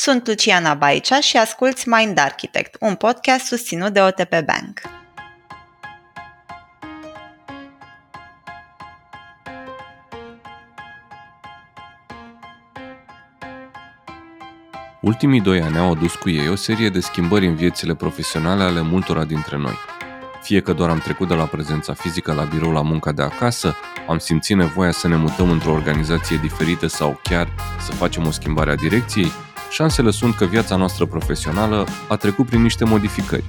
Sunt Luciana Baicea și asculți Mind Architect, un podcast susținut de OTP Bank. Ultimii doi ani au adus cu ei o serie de schimbări în viețile profesionale ale multora dintre noi. Fie că doar am trecut de la prezența fizică la birou la munca de acasă, am simțit nevoia să ne mutăm într-o organizație diferită sau chiar să facem o schimbare a direcției, șansele sunt că viața noastră profesională a trecut prin niște modificări.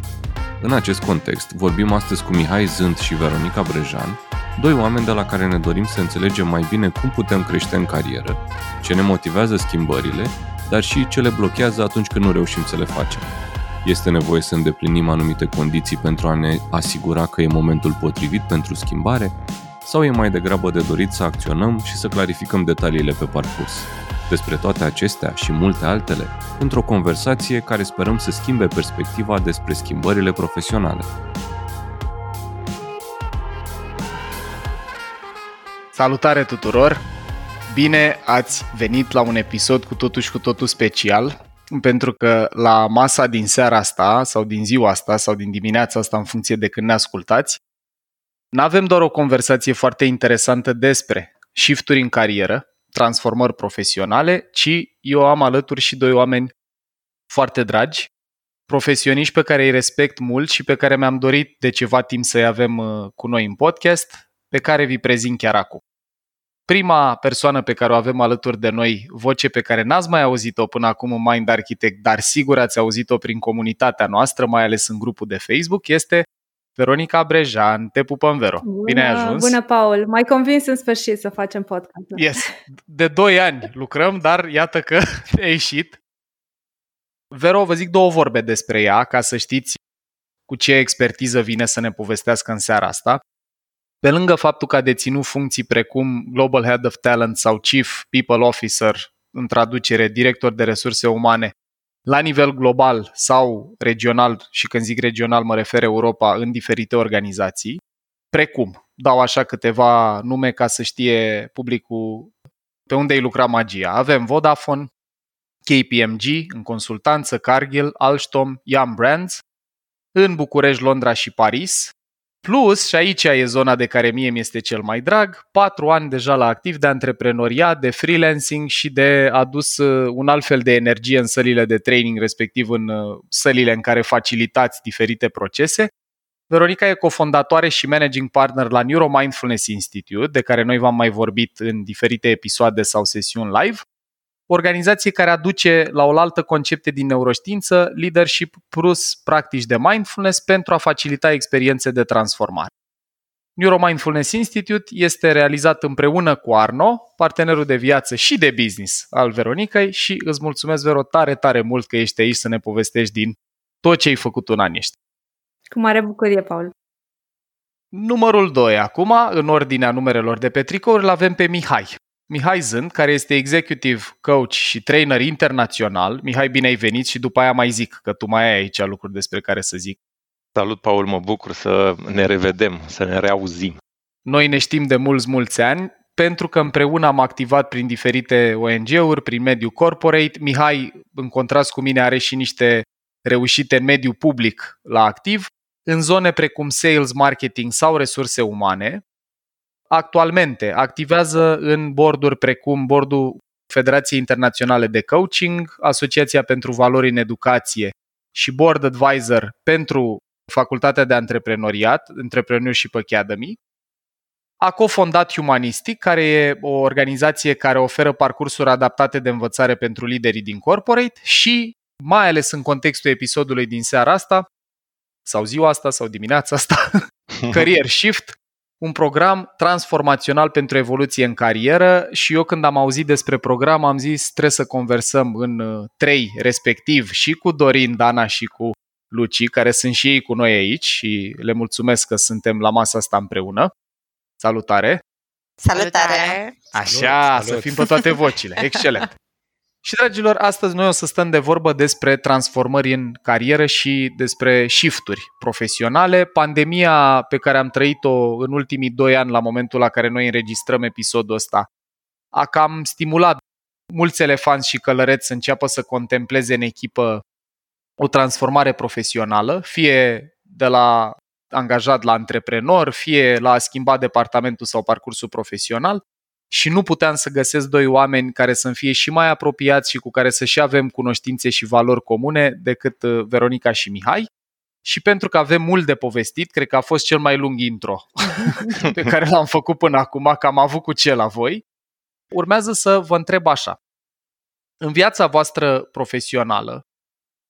În acest context, vorbim astăzi cu Mihai Zânt și Veronica Brejan, doi oameni de la care ne dorim să înțelegem mai bine cum putem crește în carieră, ce ne motivează schimbările, dar și ce le blochează atunci când nu reușim să le facem. Este nevoie să îndeplinim anumite condiții pentru a ne asigura că e momentul potrivit pentru schimbare sau e mai degrabă de dorit să acționăm și să clarificăm detaliile pe parcurs. Despre toate acestea și multe altele, într-o conversație care sperăm să schimbe perspectiva despre schimbările profesionale. Salutare tuturor! Bine ați venit la un episod cu totul și cu totul special, pentru că la masa din seara asta, sau din ziua asta, sau din dimineața asta, în funcție de când ne ascultați, nu avem doar o conversație foarte interesantă despre shifturi în carieră, transformări profesionale, ci eu am alături și doi oameni foarte dragi, profesioniști pe care îi respect mult și pe care mi-am dorit de ceva timp să-i avem uh, cu noi în podcast, pe care vi prezint chiar acum. Prima persoană pe care o avem alături de noi, voce pe care n-ați mai auzit-o până acum în Mind Architect, dar sigur ați auzit-o prin comunitatea noastră, mai ales în grupul de Facebook, este Veronica Brejan, te pupăm, Vero. Bună, Bine ai ajuns. Bună, Paul. Mai convins în sfârșit să facem podcast. Yes. De 2 ani lucrăm, dar iată că a ieșit. Vero, vă zic două vorbe despre ea, ca să știți cu ce expertiză vine să ne povestească în seara asta. Pe lângă faptul că a deținut funcții precum Global Head of Talent sau Chief People Officer, în traducere, director de resurse umane, la nivel global sau regional, și când zic regional mă refer Europa, în diferite organizații, precum, dau așa câteva nume ca să știe publicul pe unde îi lucra magia. Avem Vodafone, KPMG în consultanță, Cargill, Alstom, Yum Brands, în București, Londra și Paris, Plus, și aici e zona de care mie mi este cel mai drag, patru ani deja la activ de antreprenoriat, de freelancing și de adus uh, un alt fel de energie în sălile de training, respectiv în uh, sălile în care facilitați diferite procese. Veronica e cofondatoare și managing partner la Neuromindfulness Institute, de care noi v-am mai vorbit în diferite episoade sau sesiuni live organizație care aduce la oaltă concepte din neuroștiință, leadership plus practici de mindfulness pentru a facilita experiențe de transformare. Neuromindfulness Institute este realizat împreună cu Arno, partenerul de viață și de business al Veronicăi și îți mulțumesc, Vero, tare, tare mult că ești aici să ne povestești din tot ce ai făcut în anii ăștia. Cu mare bucurie, Paul. Numărul 2 acum, în ordinea numerelor de pe tricouri, îl avem pe Mihai. Mihai Zând, care este executive coach și trainer internațional. Mihai, bine ai venit și după aia mai zic, că tu mai ai aici lucruri despre care să zic. Salut, Paul, mă bucur să ne revedem, să ne reauzim. Noi ne știm de mulți, mulți ani, pentru că împreună am activat prin diferite ONG-uri, prin mediul corporate. Mihai, în contrast cu mine, are și niște reușite în mediul public la activ, în zone precum sales, marketing sau resurse umane, actualmente activează în borduri precum bordul Federației Internaționale de Coaching, Asociația pentru Valori în Educație și Board Advisor pentru Facultatea de Antreprenoriat, Entrepreneurship Academy. A cofondat Humanistic, care e o organizație care oferă parcursuri adaptate de învățare pentru liderii din corporate și, mai ales în contextul episodului din seara asta, sau ziua asta, sau dimineața asta, Career Shift, un program transformațional pentru evoluție în carieră și eu când am auzit despre program am zis trebuie să conversăm în uh, trei respectiv și cu Dorin, Dana și cu Luci, care sunt și ei cu noi aici și le mulțumesc că suntem la masa asta împreună. Salutare! Salutare! Așa, salut, salut. să fim pe toate vocile. Excelent! Și, dragilor, astăzi noi o să stăm de vorbă despre transformări în carieră și despre shifturi profesionale. Pandemia pe care am trăit-o în ultimii doi ani, la momentul la care noi înregistrăm episodul ăsta, a cam stimulat mulți elefanți și călăreți să înceapă să contempleze în echipă o transformare profesională, fie de la angajat la antreprenor, fie la a schimba departamentul sau parcursul profesional și nu puteam să găsesc doi oameni care să fie și mai apropiați și cu care să și avem cunoștințe și valori comune decât uh, Veronica și Mihai. Și pentru că avem mult de povestit, cred că a fost cel mai lung intro pe care l-am făcut până acum, că am avut cu ce la voi. Urmează să vă întreb așa. În viața voastră profesională,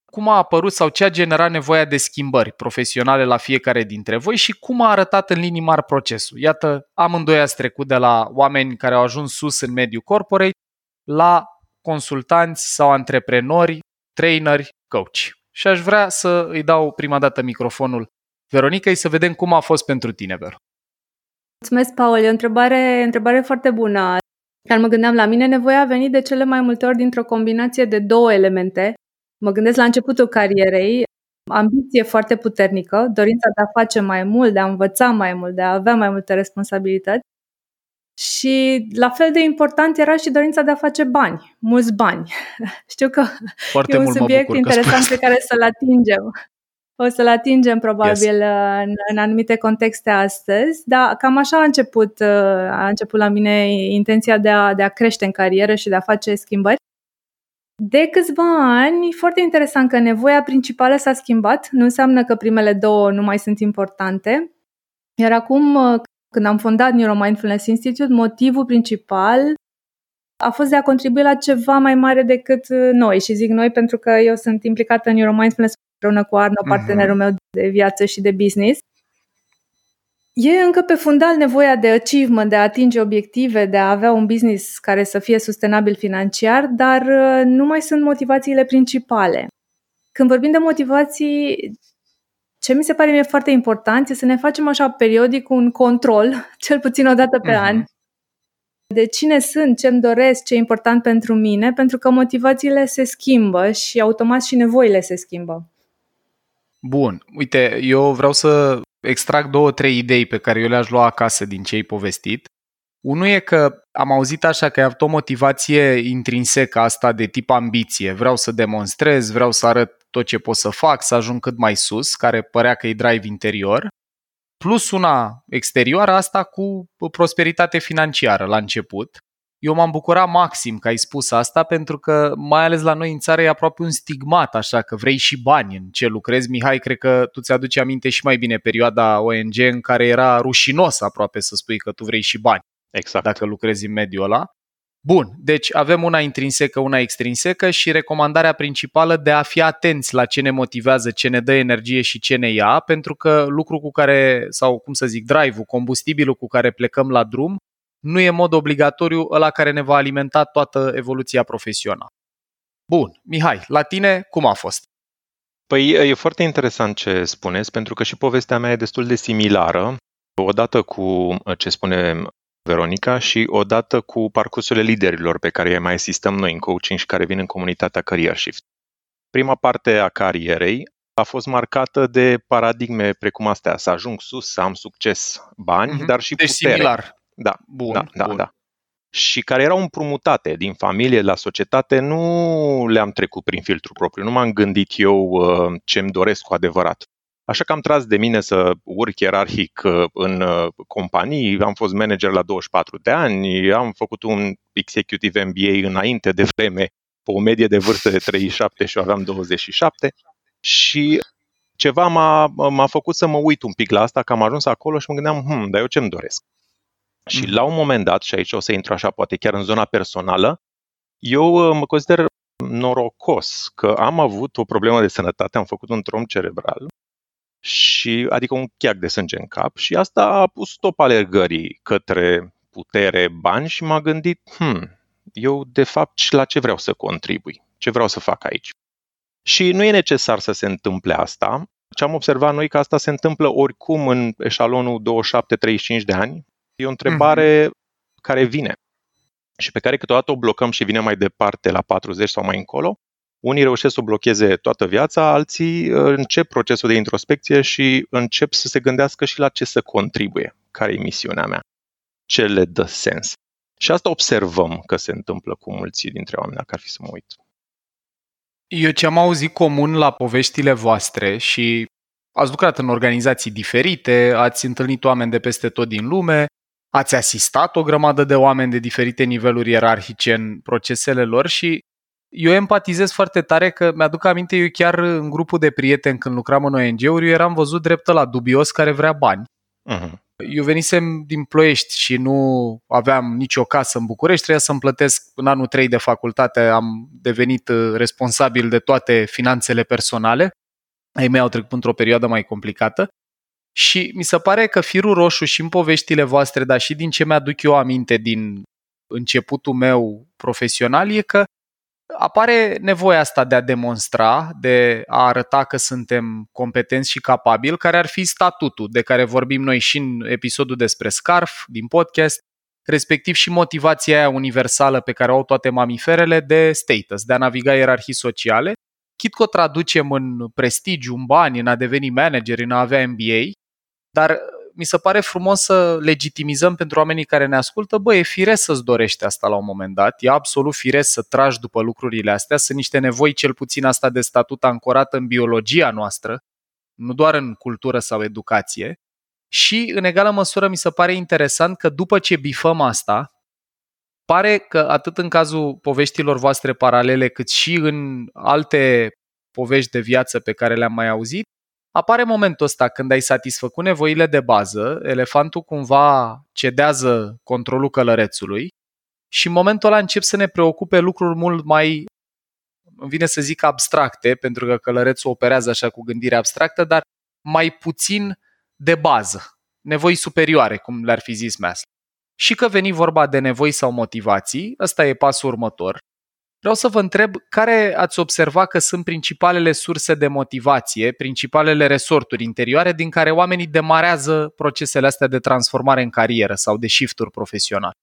cum a apărut sau ce a generat nevoia de schimbări profesionale la fiecare dintre voi și cum a arătat în linii mari procesul. Iată, amândoi ați trecut de la oameni care au ajuns sus în mediul corporate la consultanți sau antreprenori, traineri, coach. Și aș vrea să îi dau prima dată microfonul Veronica să vedem cum a fost pentru tine, Vero. Mulțumesc, Paul. E o întrebare, întrebare foarte bună. Dar mă gândeam la mine, nevoia a venit de cele mai multe ori dintr-o combinație de două elemente. Mă gândesc la începutul carierei, ambiție foarte puternică, dorința de a face mai mult, de a învăța mai mult, de a avea mai multe responsabilități. Și la fel de important era și dorința de a face bani, mulți bani. Știu că foarte e un mult subiect interesant pe care să-l atingem. O să-l atingem probabil yes. în, în anumite contexte astăzi, dar cam așa a început, a început la mine intenția de a, de a crește în carieră și de a face schimbări. De câțiva ani, foarte interesant că nevoia principală s-a schimbat, nu înseamnă că primele două nu mai sunt importante. Iar acum, când am fondat Neuromindfulness Institute, motivul principal a fost de a contribui la ceva mai mare decât noi. Și zic noi pentru că eu sunt implicată în Neuromindfulness împreună cu Arno, uh-huh. partenerul meu de viață și de business. E încă pe fundal nevoia de achievement, de a atinge obiective, de a avea un business care să fie sustenabil financiar, dar uh, nu mai sunt motivațiile principale. Când vorbim de motivații, ce mi se pare mie foarte important este să ne facem așa periodic un control, cel puțin o dată pe uh-huh. an, de cine sunt, ce îmi doresc, ce e important pentru mine, pentru că motivațiile se schimbă și automat și nevoile se schimbă. Bun, uite, eu vreau să extrag două, trei idei pe care eu le-aș lua acasă din ce ai povestit. Unul e că am auzit așa că ai avut o motivație intrinsecă asta de tip ambiție. Vreau să demonstrez, vreau să arăt tot ce pot să fac, să ajung cât mai sus, care părea că e drive interior. Plus una exterioară, asta cu prosperitate financiară la început. Eu m-am bucurat maxim că ai spus asta pentru că mai ales la noi în țară e aproape un stigmat așa că vrei și bani în ce lucrezi. Mihai, cred că tu ți-aduci aminte și mai bine perioada ONG în care era rușinos aproape să spui că tu vrei și bani. Exact. Dacă lucrezi în mediul ăla. Bun, deci avem una intrinsecă, una extrinsecă și recomandarea principală de a fi atenți la ce ne motivează, ce ne dă energie și ce ne ia, pentru că lucru cu care, sau cum să zic, drive-ul, combustibilul cu care plecăm la drum, nu e în mod obligatoriu ăla care ne va alimenta toată evoluția profesională. Bun, Mihai, la tine cum a fost? Păi e foarte interesant ce spuneți, pentru că și povestea mea e destul de similară, odată cu ce spune Veronica și odată cu parcursurile liderilor pe care mai asistăm noi în coaching și care vin în comunitatea Career Shift. Prima parte a carierei a fost marcată de paradigme precum astea, să ajung sus, să am succes, bani, mm-hmm. dar și deci putere. similar. Da, bun, da, da, bun. da. Și care erau împrumutate din familie la societate, nu le-am trecut prin filtru propriu, nu m-am gândit eu uh, ce-mi doresc cu adevărat. Așa că am tras de mine să urc ierarhic uh, în uh, companii, am fost manager la 24 de ani, am făcut un executive MBA înainte de vreme, pe o medie de vârstă de 37 și eu aveam 27 și ceva m-a, m-a făcut să mă uit un pic la asta, că am ajuns acolo și mă gândeam, hm, dar eu ce-mi doresc? Și mm. la un moment dat, și aici o să intru așa, poate chiar în zona personală, eu uh, mă consider norocos că am avut o problemă de sănătate, am făcut un trom cerebral, și, adică un cheac de sânge în cap și asta a pus stop alergării către putere, bani și m-a gândit, hmm, eu de fapt la ce vreau să contribui, ce vreau să fac aici. Și nu e necesar să se întâmple asta. Ce am observat noi că asta se întâmplă oricum în eșalonul 27-35 de ani, E o întrebare mm-hmm. care vine și pe care câteodată o blocăm și vine mai departe la 40 sau mai încolo. Unii reușesc să o blocheze toată viața, alții uh, încep procesul de introspecție și încep să se gândească și la ce să contribuie, care e misiunea mea, ce le dă sens. Și asta observăm că se întâmplă cu mulți dintre oameni, dacă ar fi să mă uit. Eu ce am auzit comun la poveștile voastre și ați lucrat în organizații diferite, ați întâlnit oameni de peste tot din lume, ați asistat o grămadă de oameni de diferite niveluri ierarhice în procesele lor și eu empatizez foarte tare că mi-aduc aminte, eu chiar în grupul de prieteni când lucram în ONG-uri, eu eram văzut drept la dubios care vrea bani. Uh-huh. Eu venisem din Ploiești și nu aveam nicio casă în București, trebuia să-mi plătesc în anul 3 de facultate, am devenit uh, responsabil de toate finanțele personale. Ai mei au trecut într-o perioadă mai complicată și mi se pare că firul roșu și în poveștile voastre, dar și din ce mi-aduc eu aminte din începutul meu profesional, e că apare nevoia asta de a demonstra, de a arăta că suntem competenți și capabili, care ar fi statutul de care vorbim noi și în episodul despre Scarf din podcast, respectiv și motivația aia universală pe care o au toate mamiferele de status, de a naviga ierarhii sociale, chit că o traducem în prestigiu, în bani, în a deveni manager, în a avea MBA, dar mi se pare frumos să legitimizăm pentru oamenii care ne ascultă, bă, e firesc să-ți dorești asta la un moment dat, e absolut firesc să tragi după lucrurile astea, sunt niște nevoi cel puțin asta de statut ancorată în biologia noastră, nu doar în cultură sau educație. Și, în egală măsură, mi se pare interesant că după ce bifăm asta, pare că atât în cazul poveștilor voastre paralele, cât și în alte povești de viață pe care le-am mai auzit, apare momentul ăsta când ai satisfăcut nevoile de bază, elefantul cumva cedează controlul călărețului și în momentul ăla încep să ne preocupe lucruri mult mai, îmi vine să zic abstracte, pentru că călărețul operează așa cu gândire abstractă, dar mai puțin de bază, nevoi superioare, cum le-ar fi zis Maslow. Și că veni vorba de nevoi sau motivații, ăsta e pasul următor. Vreau să vă întreb care ați observat că sunt principalele surse de motivație, principalele resorturi interioare din care oamenii demarează procesele astea de transformare în carieră sau de shift-uri profesionale.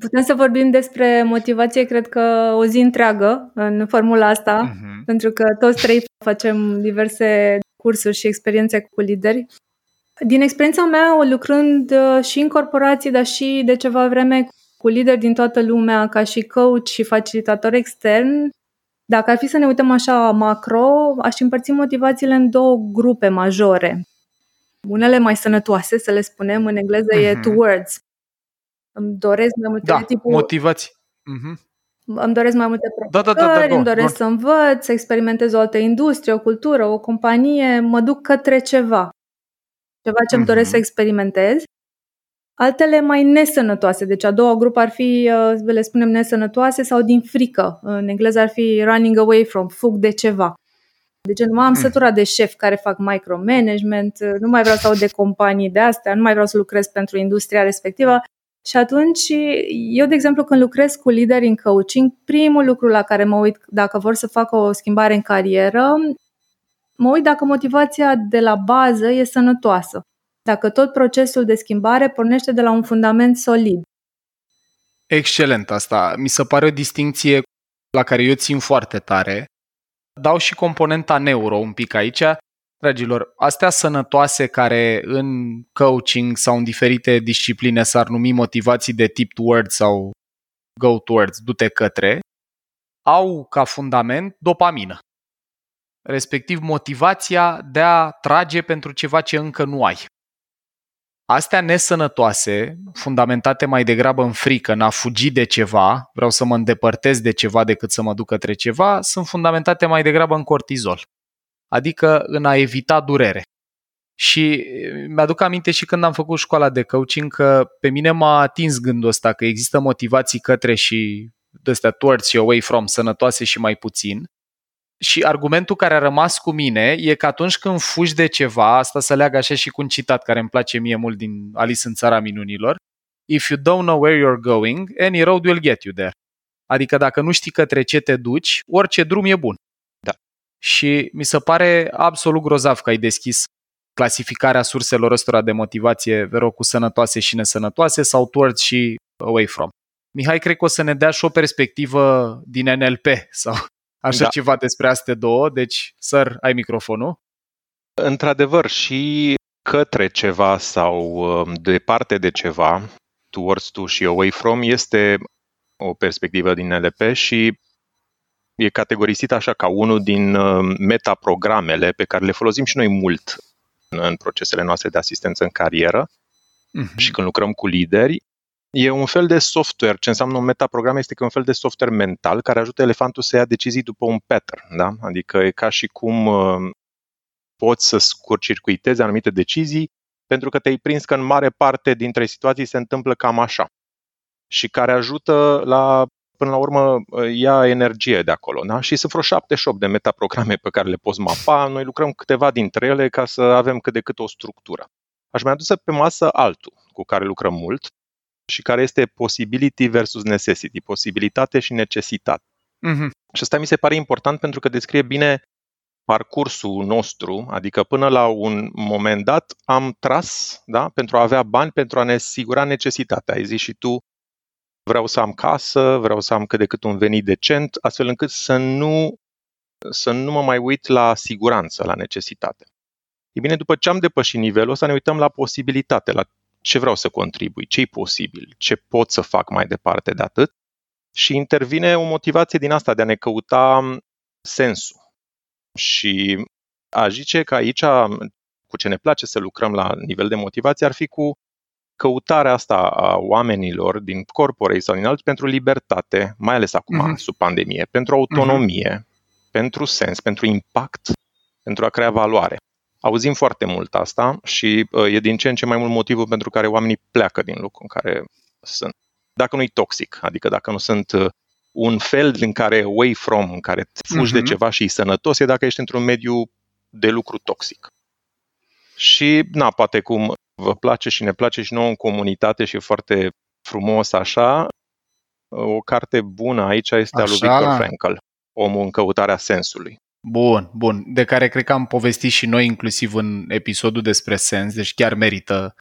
Putem să vorbim despre motivație, cred că o zi întreagă în formula asta, uh-huh. pentru că toți trei facem diverse cursuri și experiențe cu lideri. Din experiența mea, lucrând uh, și în corporații, dar și de ceva vreme cu lideri din toată lumea ca și coach și facilitator extern, dacă ar fi să ne uităm așa macro, aș împărți motivațiile în două grupe majore. Unele mai sănătoase, să le spunem, în engleză uh-huh. e mhm. towards. Îmi doresc mai multe da, tipul... motivații. Uh-huh. Îmi doresc mai multe provocări, da, da, da, da, da, îmi doresc da. să învăț, să experimentez o altă industrie, o cultură, o companie, mă duc către ceva. Ceva ce îmi uh-huh. doresc să experimentez altele mai nesănătoase. Deci a doua grupă ar fi, uh, le spunem, nesănătoase sau din frică. În engleză ar fi running away from, fug de ceva. Deci nu am hmm. săturat de șef care fac micromanagement, nu mai vreau să aud de companii de astea, nu mai vreau să lucrez pentru industria respectivă. Și atunci, eu, de exemplu, când lucrez cu lideri în coaching, primul lucru la care mă uit dacă vor să facă o schimbare în carieră, mă uit dacă motivația de la bază e sănătoasă dacă tot procesul de schimbare pornește de la un fundament solid. Excelent asta. Mi se pare o distinție la care eu țin foarte tare. Dau și componenta neuro un pic aici. Dragilor, astea sănătoase care în coaching sau în diferite discipline s-ar numi motivații de tip towards sau go towards, du-te către, au ca fundament dopamină. Respectiv motivația de a trage pentru ceva ce încă nu ai. Astea nesănătoase, fundamentate mai degrabă în frică, în a fugi de ceva, vreau să mă îndepărtez de ceva decât să mă duc către ceva, sunt fundamentate mai degrabă în cortizol, adică în a evita durere. Și mi-aduc aminte și când am făcut școala de coaching că pe mine m-a atins gândul ăsta că există motivații către și de towards și away from, sănătoase și mai puțin și argumentul care a rămas cu mine e că atunci când fugi de ceva, asta se leagă așa și cu un citat care îmi place mie mult din Alice în țara minunilor, if you don't know where you're going, any road will get you there. Adică dacă nu știi către ce te duci, orice drum e bun. Da. Și mi se pare absolut grozav că ai deschis clasificarea surselor ăstora de motivație, vero cu sănătoase și nesănătoase sau towards și away from. Mihai, cred că o să ne dea și o perspectivă din NLP sau așa da. ceva despre astea două, deci, săr, ai microfonul. Într-adevăr, și către ceva sau um, departe de ceva, towards to și away from este o perspectivă din NLP și e categorisit așa ca unul din uh, metaprogramele pe care le folosim și noi mult în procesele noastre de asistență în carieră uh-huh. și când lucrăm cu lideri. E un fel de software. Ce înseamnă un metaprogram este că e un fel de software mental care ajută elefantul să ia decizii după un pattern. Da? Adică e ca și cum uh, poți să scurcircuitezi anumite decizii pentru că te-ai prins că în mare parte dintre situații se întâmplă cam așa și care ajută la până la urmă ia energie de acolo. Da? Și sunt vreo 78 de metaprograme pe care le poți mapa. Noi lucrăm câteva dintre ele ca să avem cât de cât o structură. Aș mai aduse pe masă altul cu care lucrăm mult și care este possibility versus necessity, posibilitate și necesitate. Mm-hmm. Și asta mi se pare important pentru că descrie bine parcursul nostru, adică până la un moment dat am tras da, pentru a avea bani, pentru a ne asigura necesitatea. Ai zis și tu, vreau să am casă, vreau să am cât de cât un venit decent, astfel încât să nu, să nu mă mai uit la siguranță, la necesitate. E bine, după ce am depășit nivelul ăsta, ne uităm la posibilitate, la ce vreau să contribui, ce e posibil, ce pot să fac mai departe de atât. Și intervine o motivație din asta de a ne căuta sensul. Și aș zice că aici, cu ce ne place să lucrăm la nivel de motivație, ar fi cu căutarea asta a oamenilor din corporei sau din alții pentru libertate, mai ales acum, uh-huh. sub pandemie, pentru autonomie, uh-huh. pentru sens, pentru impact, pentru a crea valoare. Auzim foarte mult asta și uh, e din ce în ce mai mult motivul pentru care oamenii pleacă din locul în care sunt. Dacă nu-i toxic, adică dacă nu sunt uh, un fel în care away from, în care fugi uh-huh. de mhm. ceva și e sănătos, e dacă ești într-un mediu de lucru toxic. Și, na, poate cum vă place și ne place și nouă în comunitate și e foarte frumos așa, o carte bună aici este așa. a lui Viktor Frankl, Omul în căutarea sensului. Bun, bun. De care cred că am povestit și noi inclusiv în episodul despre sens, deci chiar merită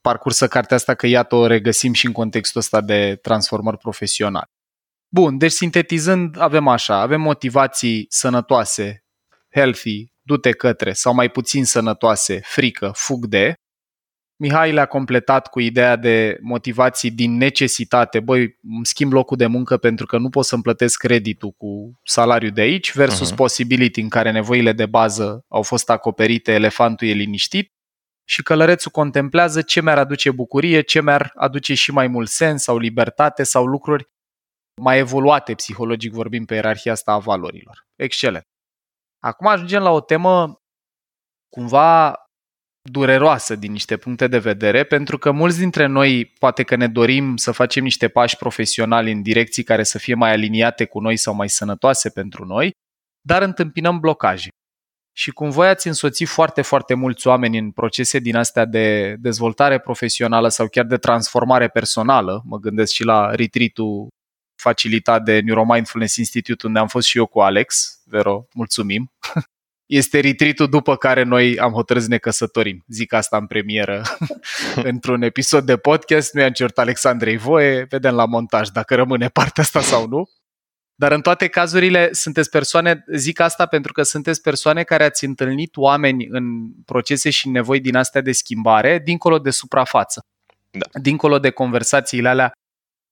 parcursă cartea asta că iată o regăsim și în contextul ăsta de transformări profesionale. Bun, deci sintetizând avem așa, avem motivații sănătoase, healthy, du-te către, sau mai puțin sănătoase, frică, fug de. Mihai le-a completat cu ideea de motivații din necesitate, băi, îmi schimb locul de muncă pentru că nu pot să-mi plătesc creditul cu salariul de aici, versus uh-huh. possibility în care nevoile de bază au fost acoperite, elefantul e liniștit și călărețul contemplează ce mi-ar aduce bucurie, ce mi-ar aduce și mai mult sens sau libertate sau lucruri mai evoluate psihologic vorbim pe ierarhia asta a valorilor. Excelent. Acum ajungem la o temă cumva dureroasă din niște puncte de vedere, pentru că mulți dintre noi poate că ne dorim să facem niște pași profesionali în direcții care să fie mai aliniate cu noi sau mai sănătoase pentru noi, dar întâmpinăm blocaje. Și cum voi ați însoțit foarte, foarte mulți oameni în procese din astea de dezvoltare profesională sau chiar de transformare personală, mă gândesc și la retreat facilitat de Neuromindfulness Institute, unde am fost și eu cu Alex. Vero, mulțumim! Este retreat după care noi am hotărât să ne căsătorim. Zic asta în premieră într-un episod de podcast. Nu i-am cerut Alexandrei voie, vedem la montaj dacă rămâne partea asta sau nu. Dar în toate cazurile sunteți persoane, zic asta pentru că sunteți persoane care ați întâlnit oameni în procese și nevoi din astea de schimbare, dincolo de suprafață. Da. Dincolo de conversațiile alea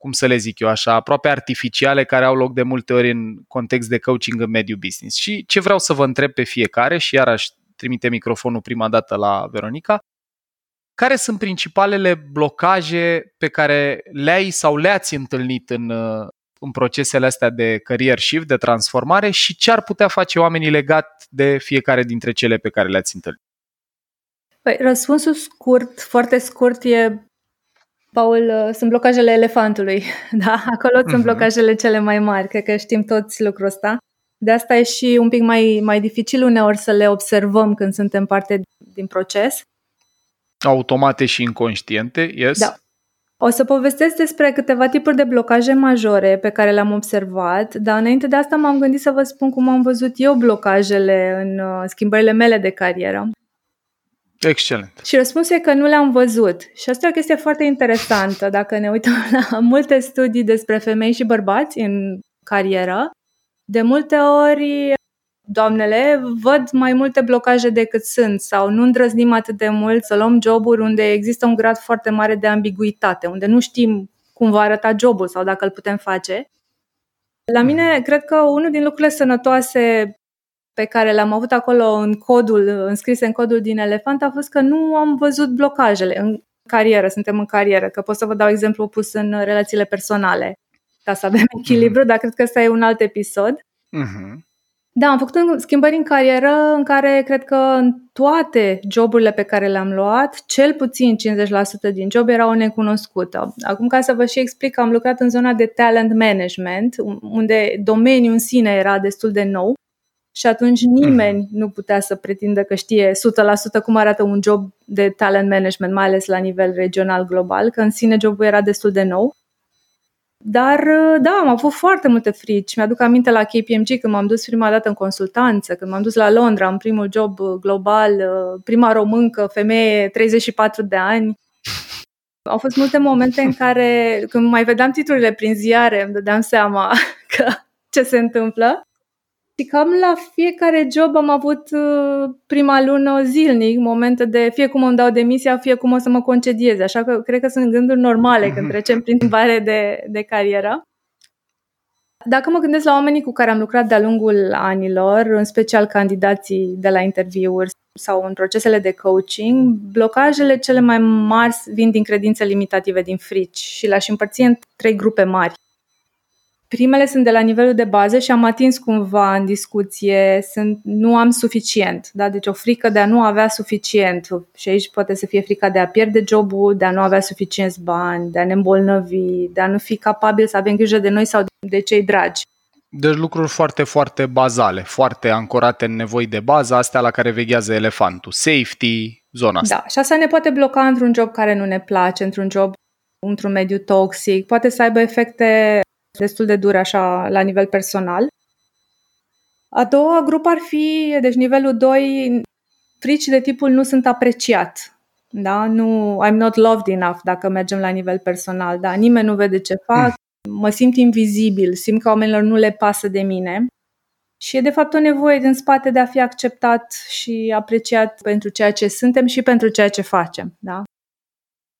cum să le zic eu așa, aproape artificiale care au loc de multe ori în context de coaching în mediul business. Și ce vreau să vă întreb pe fiecare și iarăși trimite microfonul prima dată la Veronica, care sunt principalele blocaje pe care le-ai sau le-ați întâlnit în, în procesele astea de career shift, de transformare și ce ar putea face oamenii legat de fiecare dintre cele pe care le-ați întâlnit? Păi, răspunsul scurt, foarte scurt, e Paul, uh, sunt blocajele elefantului, da? Acolo uh-huh. sunt mhm. blocajele cele mai mari, cred că știm toți lucrul ăsta. De asta e și un pic mai, mai dificil uneori să le observăm când suntem parte din proces. Automate și inconștiente, yes? Da. O să povestesc despre câteva tipuri de blocaje majore pe care le-am observat, dar înainte de asta m-am gândit să vă spun cum am văzut eu blocajele în uh, schimbările mele de carieră. Excelent. Și răspunsul e că nu le-am văzut. Și asta e o chestie foarte interesantă. Dacă ne uităm la multe studii despre femei și bărbați în carieră, de multe ori doamnele văd mai multe blocaje decât sunt sau nu îndrăznim atât de mult să luăm joburi unde există un grad foarte mare de ambiguitate, unde nu știm cum va arăta jobul sau dacă îl putem face. La mine, cred că unul din lucrurile sănătoase pe care le-am avut acolo în codul, înscrise în codul din elefant, a fost că nu am văzut blocajele în carieră, suntem în carieră, că pot să vă dau exemplu pus în relațiile personale, ca să avem echilibru, dar cred că ăsta e un alt episod. Uh-huh. Da, am făcut schimbări în carieră în care cred că în toate joburile pe care le-am luat, cel puțin 50% din job era o necunoscută. Acum, ca să vă și explic, am lucrat în zona de talent management, unde domeniul în sine era destul de nou și atunci nimeni nu putea să pretindă că știe 100% cum arată un job de talent management, mai ales la nivel regional global, că în sine jobul era destul de nou. Dar da, am avut foarte multe frici. Mi-aduc aminte la KPMG când m-am dus prima dată în consultanță, când m-am dus la Londra în primul job global, prima româncă, femeie, 34 de ani. Au fost multe momente în care, când mai vedeam titlurile prin ziare, îmi dădeam seama că ce se întâmplă. Și cam la fiecare job am avut uh, prima lună zilnic momente de fie cum îmi dau demisia, fie cum o să mă concediez. Așa că cred că sunt gânduri normale când mhm. trecem prin schimbare de, de carieră. Dacă mă gândesc la oamenii cu care am lucrat de-a lungul anilor, în special candidații de la interviuri sau în procesele de coaching, blocajele cele mai mari vin din credințe limitative, din frici și le-aș împărți în trei grupe mari. Primele sunt de la nivelul de bază și am atins cumva în discuție, sunt, nu am suficient, da? deci o frică de a nu avea suficient și aici poate să fie frica de a pierde jobul, de a nu avea suficienți bani, de a ne îmbolnăvi, de a nu fi capabil să avem grijă de noi sau de cei dragi. Deci lucruri foarte, foarte bazale, foarte ancorate în nevoi de bază, astea la care veghează elefantul. Safety, zona asta. Da, și asta ne poate bloca într-un job care nu ne place, într-un job într-un mediu toxic, poate să aibă efecte destul de dure așa la nivel personal. A doua grupă ar fi, deci nivelul 2, frici de tipul nu sunt apreciat. Da? Nu, I'm not loved enough dacă mergem la nivel personal. Da? Nimeni nu vede ce fac, mm. mă simt invizibil, simt că oamenilor nu le pasă de mine. Și e de fapt o nevoie din spate de a fi acceptat și apreciat pentru ceea ce suntem și pentru ceea ce facem. Da?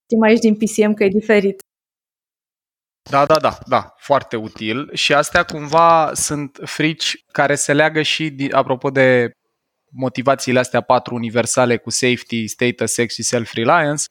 Știm aici din PCM că e diferit. Da, da, da, da, foarte util. Și astea cumva sunt frici care se leagă și, apropo de motivațiile astea patru universale cu safety, status, sex și self-reliance,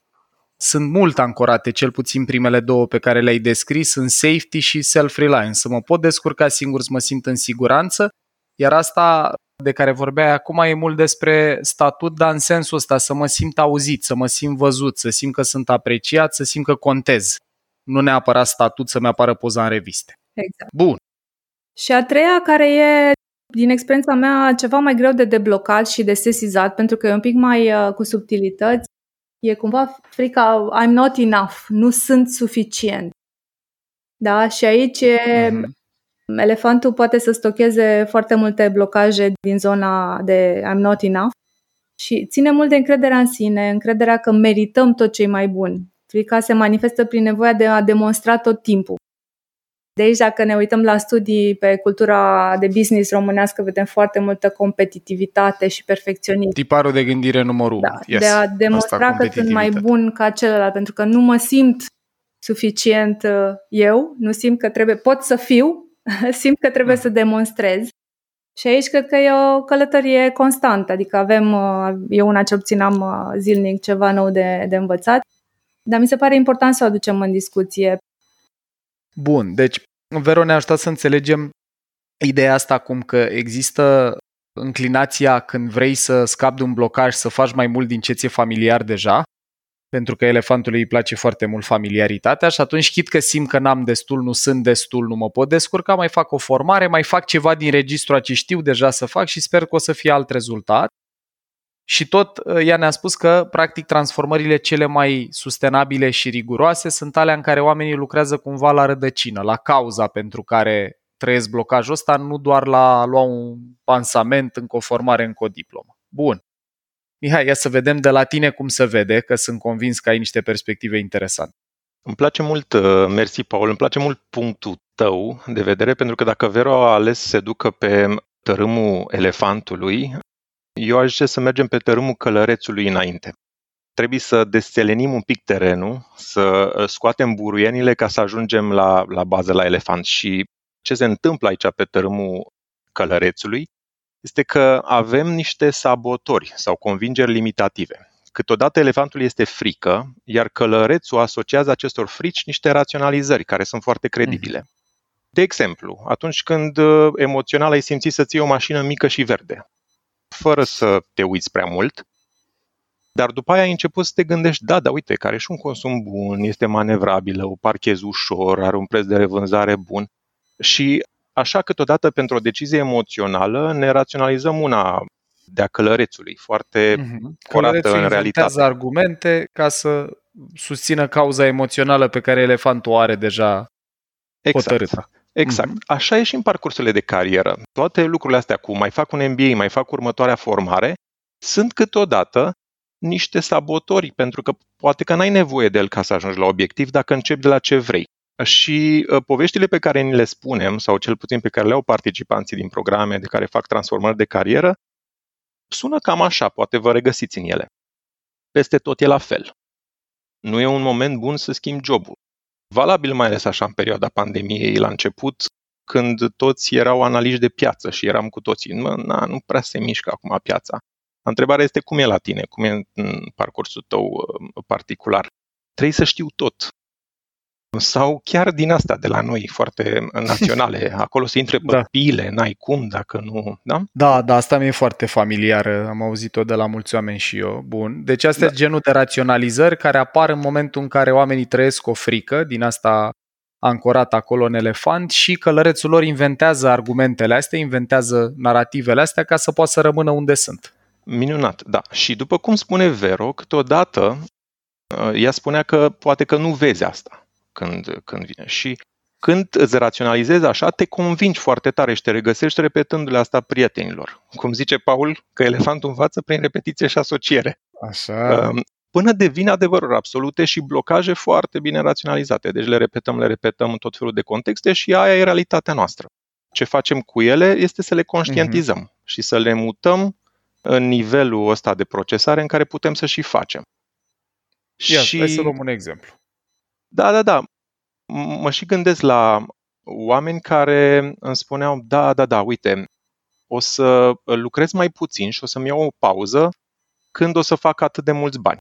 sunt mult ancorate, cel puțin primele două pe care le-ai descris, în safety și self-reliance. Să mă pot descurca singur, să mă simt în siguranță, iar asta de care vorbeai acum e mult despre statut, dar în sensul ăsta să mă simt auzit, să mă simt văzut, să simt că sunt apreciat, să simt că contez nu neapărat statut să-mi apară poza în reviste. Exact. Bun. Și a treia, care e, din experiența mea, ceva mai greu de deblocat și de sesizat, pentru că e un pic mai uh, cu subtilități, e cumva frica I'm not enough, nu sunt suficient. Da? Și aici e, mm-hmm. elefantul poate să stocheze foarte multe blocaje din zona de I'm not enough și ține mult de încrederea în sine, încrederea că merităm tot ce e mai bun. Frica se manifestă prin nevoia de a demonstra tot timpul. De aici, dacă ne uităm la studii pe cultura de business românească, vedem foarte multă competitivitate și perfecționism. Tiparul de gândire numărul da, yes. De a demonstra că sunt mai bun ca celălalt, pentru că nu mă simt suficient uh, eu, nu simt că trebuie, pot să fiu, simt că trebuie mm. să demonstrez. Și aici cred că e o călătorie constantă, adică avem, uh, eu una ce obținam uh, zilnic ceva nou de, de învățat dar mi se pare important să o aducem în discuție. Bun, deci Vero ne-a ajutat să înțelegem ideea asta cum că există înclinația când vrei să scapi de un blocaj să faci mai mult din ce ți-e familiar deja, pentru că elefantului îi place foarte mult familiaritatea și atunci chit că simt că n-am destul, nu sunt destul, nu mă pot descurca, mai fac o formare, mai fac ceva din registru ce știu deja să fac și sper că o să fie alt rezultat. Și tot uh, ea ne-a spus că, practic, transformările cele mai sustenabile și riguroase sunt alea în care oamenii lucrează cumva la rădăcină, la cauza pentru care trăiesc blocajul ăsta, nu doar la a lua un pansament, încă o formare, încă o diplomă. Bun. Mihai, ia să vedem de la tine cum se vede, că sunt convins că ai niște perspective interesante. Îmi place mult, uh, mersi Paul, îmi place mult punctul tău de vedere, pentru că dacă Vero a ales să se ducă pe tărâmul elefantului, eu aș zice să mergem pe tărâmul călărețului înainte. Trebuie să desțelenim un pic terenul, să uh, scoatem buruienile ca să ajungem la, la bază, la elefant. Și ce se întâmplă aici pe tărâmul călărețului este că avem niște sabotori sau convingeri limitative. Câteodată elefantul este frică, iar călărețul asociază acestor frici niște raționalizări care sunt foarte credibile. Mhm. De exemplu, atunci când uh, emoțional ai simțit să ții o mașină mică și verde, fără să te uiți prea mult, dar după aia ai început să te gândești, da, da, uite, care și un consum bun, este manevrabilă, o parchezi ușor, are un preț de revânzare bun. Și așa câteodată pentru o decizie emoțională ne raționalizăm una de-a călărețului, foarte mm-hmm. curată în realitate. argumente ca să susțină cauza emoțională pe care elefantul o are deja exact. hotărâtă. Exact. Mm-hmm. Așa e și în parcursurile de carieră. Toate lucrurile astea cu mai fac un MBA, mai fac următoarea formare, sunt câteodată niște sabotori, pentru că poate că n-ai nevoie de el ca să ajungi la obiectiv dacă începi de la ce vrei. Și uh, poveștile pe care ni le spunem, sau cel puțin pe care le au participanții din programe de care fac transformări de carieră, sună cam așa, poate vă regăsiți în ele. Peste tot e la fel. Nu e un moment bun să schimbi jobul. Valabil mai ales așa în perioada pandemiei la început, când toți erau analiști de piață și eram cu toții, mă, na, nu prea se mișcă acum piața. Întrebarea este cum e la tine, cum e în parcursul tău uh, particular. Trebuie să știu tot sau chiar din asta de la noi, foarte naționale. Acolo se intre pe da. pile, n-ai cum dacă nu... Da? da, da, asta mi-e foarte familiară. Am auzit-o de la mulți oameni și eu. Bun. Deci asta da. e genul de raționalizări care apar în momentul în care oamenii trăiesc o frică, din asta ancorat acolo în elefant și călărețul lor inventează argumentele astea, inventează narativele astea ca să poată să rămână unde sunt. Minunat, da. Și după cum spune Vero, câteodată uh, ea spunea că poate că nu vezi asta când, când vine. Și când îți raționalizezi așa, te convingi foarte tare și te regăsești repetându-le asta prietenilor. Cum zice Paul, că elefantul învață prin repetiție și asociere. Așa. Um, până devine adevăruri absolute și blocaje foarte bine raționalizate. Deci le repetăm, le repetăm în tot felul de contexte și aia e realitatea noastră. Ce facem cu ele este să le conștientizăm uh-huh. și să le mutăm în nivelul ăsta de procesare în care putem să și facem. Ia, și... hai să luăm un exemplu. Da, da, da. Mă și gândesc la oameni care îmi spuneau, da, da, da, uite, o să lucrez mai puțin și o să-mi iau o pauză când o să fac atât de mulți bani.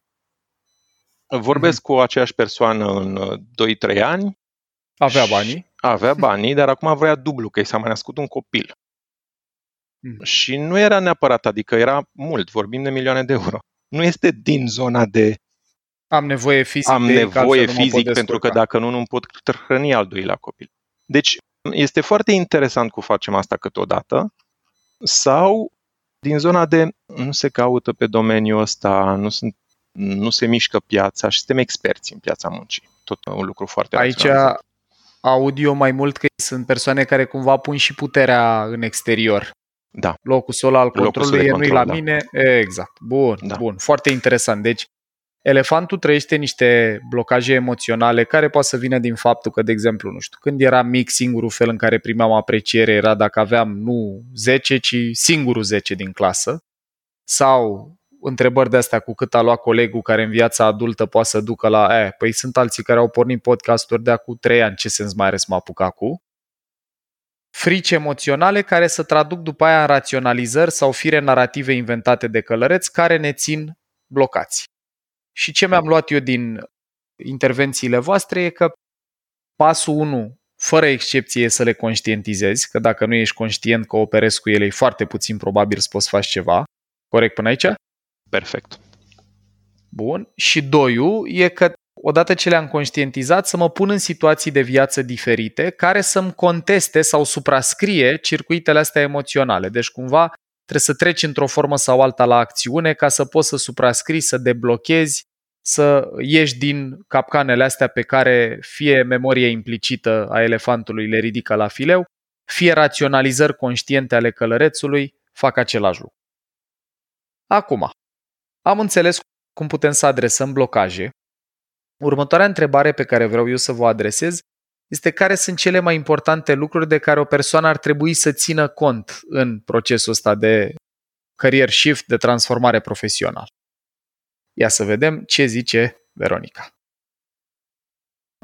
Vorbesc mm-hmm. cu aceeași persoană în 2-3 ani. Avea banii. Avea banii, dar acum vrea dublu, că i s-a mai născut un copil. Mm. Și nu era neapărat, adică era mult, vorbim de milioane de euro. Nu este din zona de am nevoie fizic Am nevoie fizic pentru că dacă nu, nu pot hrăni al doilea copil. Deci este foarte interesant cum facem asta câteodată sau din zona de nu se caută pe domeniul ăsta, nu, sunt, nu se mișcă piața și suntem experți în piața muncii. Tot un lucru foarte Aici audio mai mult că sunt persoane care cumva pun și puterea în exterior. Da. Locul sol al controlului e nu la da. mine. Exact. Bun, da. bun. Foarte interesant. Deci Elefantul trăiește niște blocaje emoționale care poate să vină din faptul că, de exemplu, nu știu, când eram mic, singurul fel în care primeam apreciere era dacă aveam nu 10, ci singurul 10 din clasă. Sau întrebări de astea cu cât a luat colegul care în viața adultă poate să ducă la, e, păi sunt alții care au pornit podcasturi de acum 3 ani, ce sens mai are să mă apuc acum? frici emoționale care să traduc după aia în raționalizări sau fire narrative inventate de călăreți care ne țin blocați. Și ce mi-am luat eu din intervențiile voastre e că pasul 1, fără excepție, e să le conștientizezi, că dacă nu ești conștient că operezi cu ele, e foarte puțin probabil să poți face ceva. Corect până aici? Perfect. Bun. Și doiul e că odată ce le-am conștientizat, să mă pun în situații de viață diferite care să-mi conteste sau suprascrie circuitele astea emoționale. Deci cumva trebuie să treci într-o formă sau alta la acțiune ca să poți să suprascrii, să deblochezi, să ieși din capcanele astea pe care fie memoria implicită a elefantului le ridică la fileu, fie raționalizări conștiente ale călărețului fac același lucru. Acum, am înțeles cum putem să adresăm blocaje. Următoarea întrebare pe care vreau eu să vă adresez este care sunt cele mai importante lucruri de care o persoană ar trebui să țină cont în procesul ăsta de career shift, de transformare profesională. Ia să vedem ce zice Veronica.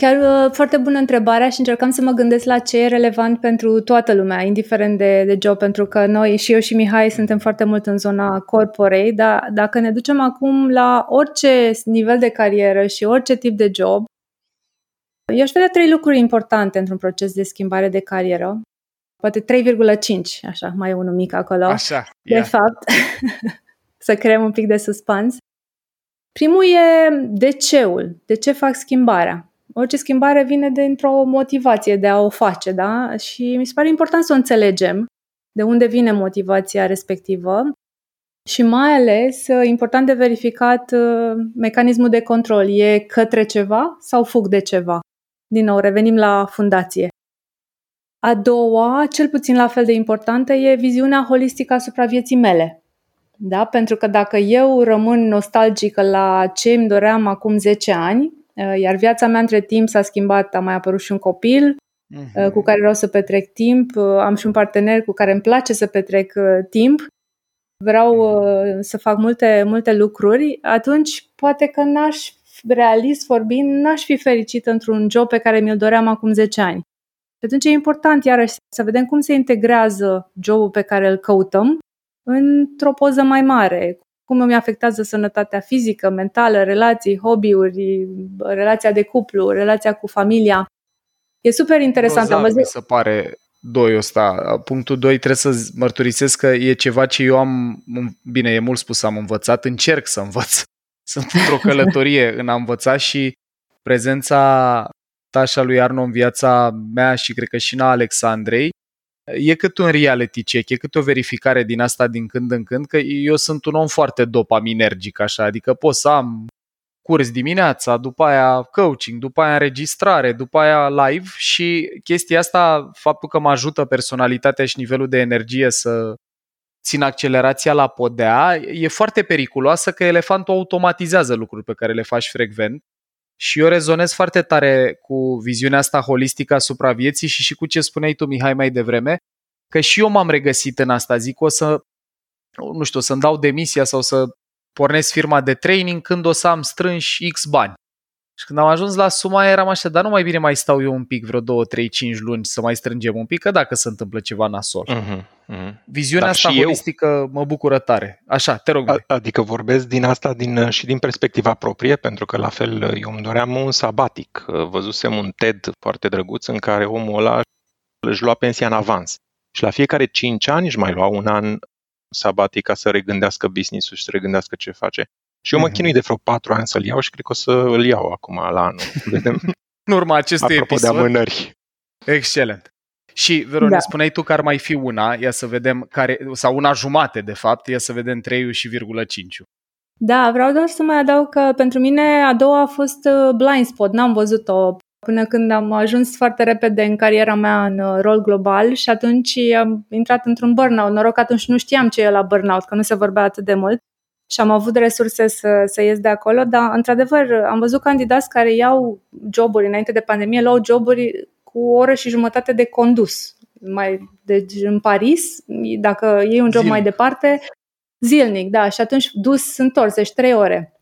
Chiar uh, foarte bună întrebarea și încercam să mă gândesc la ce e relevant pentru toată lumea, indiferent de, de job, pentru că noi și eu și Mihai suntem foarte mult în zona corporei, dar dacă ne ducem acum la orice nivel de carieră și orice tip de job, eu aș vedea trei lucruri importante într-un proces de schimbare de carieră. Poate 3,5, așa, mai e unul mic acolo. Așa, de ia. fapt, să creăm un pic de suspans. Primul e de ceul, de ce fac schimbarea. Orice schimbare vine dintr-o motivație de a o face, da? Și mi se pare important să o înțelegem de unde vine motivația respectivă și mai ales important de verificat mecanismul de control. E către ceva sau fug de ceva? Din nou, revenim la fundație. A doua, cel puțin la fel de importantă, e viziunea holistică asupra vieții mele. Da? Pentru că dacă eu rămân nostalgică la ce îmi doream acum 10 ani, iar viața mea între timp s-a schimbat, a mai apărut și un copil uh-huh. cu care vreau să petrec timp, am și un partener cu care îmi place să petrec timp, vreau să fac multe, multe lucruri, atunci poate că n-aș, realist vorbind, n-aș fi fericită într-un job pe care mi-l doream acum 10 ani. Și atunci e important, iarăși, să vedem cum se integrează jobul pe care îl căutăm într-o poză mai mare, cum îmi afectează sănătatea fizică, mentală, relații, hobby-uri, relația de cuplu, relația cu familia. E super interesant. Am văzut... mi se pare doi ăsta. Punctul 2 trebuie să mărturisesc că e ceva ce eu am, bine, e mult spus, am învățat, încerc să învăț. Sunt într-o călătorie în a învăța și prezența ta lui Arno în viața mea și cred că și în a Alexandrei e cât un reality check, e cât o verificare din asta din când în când, că eu sunt un om foarte dopaminergic așa, adică pot să am curs dimineața, după aia coaching, după aia înregistrare, după aia live și chestia asta, faptul că mă ajută personalitatea și nivelul de energie să țin accelerația la podea, e foarte periculoasă că elefantul automatizează lucruri pe care le faci frecvent și eu rezonez foarte tare cu viziunea asta holistică asupra vieții și și cu ce spuneai tu, Mihai, mai devreme, că și eu m-am regăsit în asta. Zic, o să, nu știu, să-mi dau demisia sau să pornesc firma de training când o să am strânși X bani. Și când am ajuns la suma aia, eram așa, dar nu mai bine mai stau eu un pic, vreo 2, 3, 5 luni să mai strângem un pic, că dacă se întâmplă ceva nasol. Uh-huh, uh-huh. Viziunea Dar asta holistică eu... mă bucură tare. Așa, te rog. A, adică vorbesc din asta din, și din perspectiva proprie, pentru că la fel eu îmi doream un sabatic. Văzusem un TED foarte drăguț în care omul ăla își lua pensia în avans. Și la fiecare 5 ani își mai lua un an sabatic ca să regândească business-ul și să regândească ce face. Și eu mă mhm. chinui de vreo patru ani să-l iau și cred că o să îl iau acum la anul. Vedem. în urma acestui Apropo episod. de amânări. Excelent. Și, Veronica, da. spuneai tu că ar mai fi una, ia să vedem, care, sau una jumate, de fapt, ia să vedem 3 și virgulă 5 Da, vreau doar să mai adaug că pentru mine a doua a fost uh, blind spot, n-am văzut-o până când am ajuns foarte repede în cariera mea în uh, rol global și atunci am intrat într-un burnout. Noroc atunci nu știam ce e la burnout, că nu se vorbea atât de mult și am avut resurse să, să ies de acolo, dar într-adevăr am văzut candidați care iau joburi înainte de pandemie, luau joburi cu o oră și jumătate de condus. Mai, deci în Paris, dacă iei un job zilnic. mai departe, zilnic, da, și atunci dus întors, deci trei ore.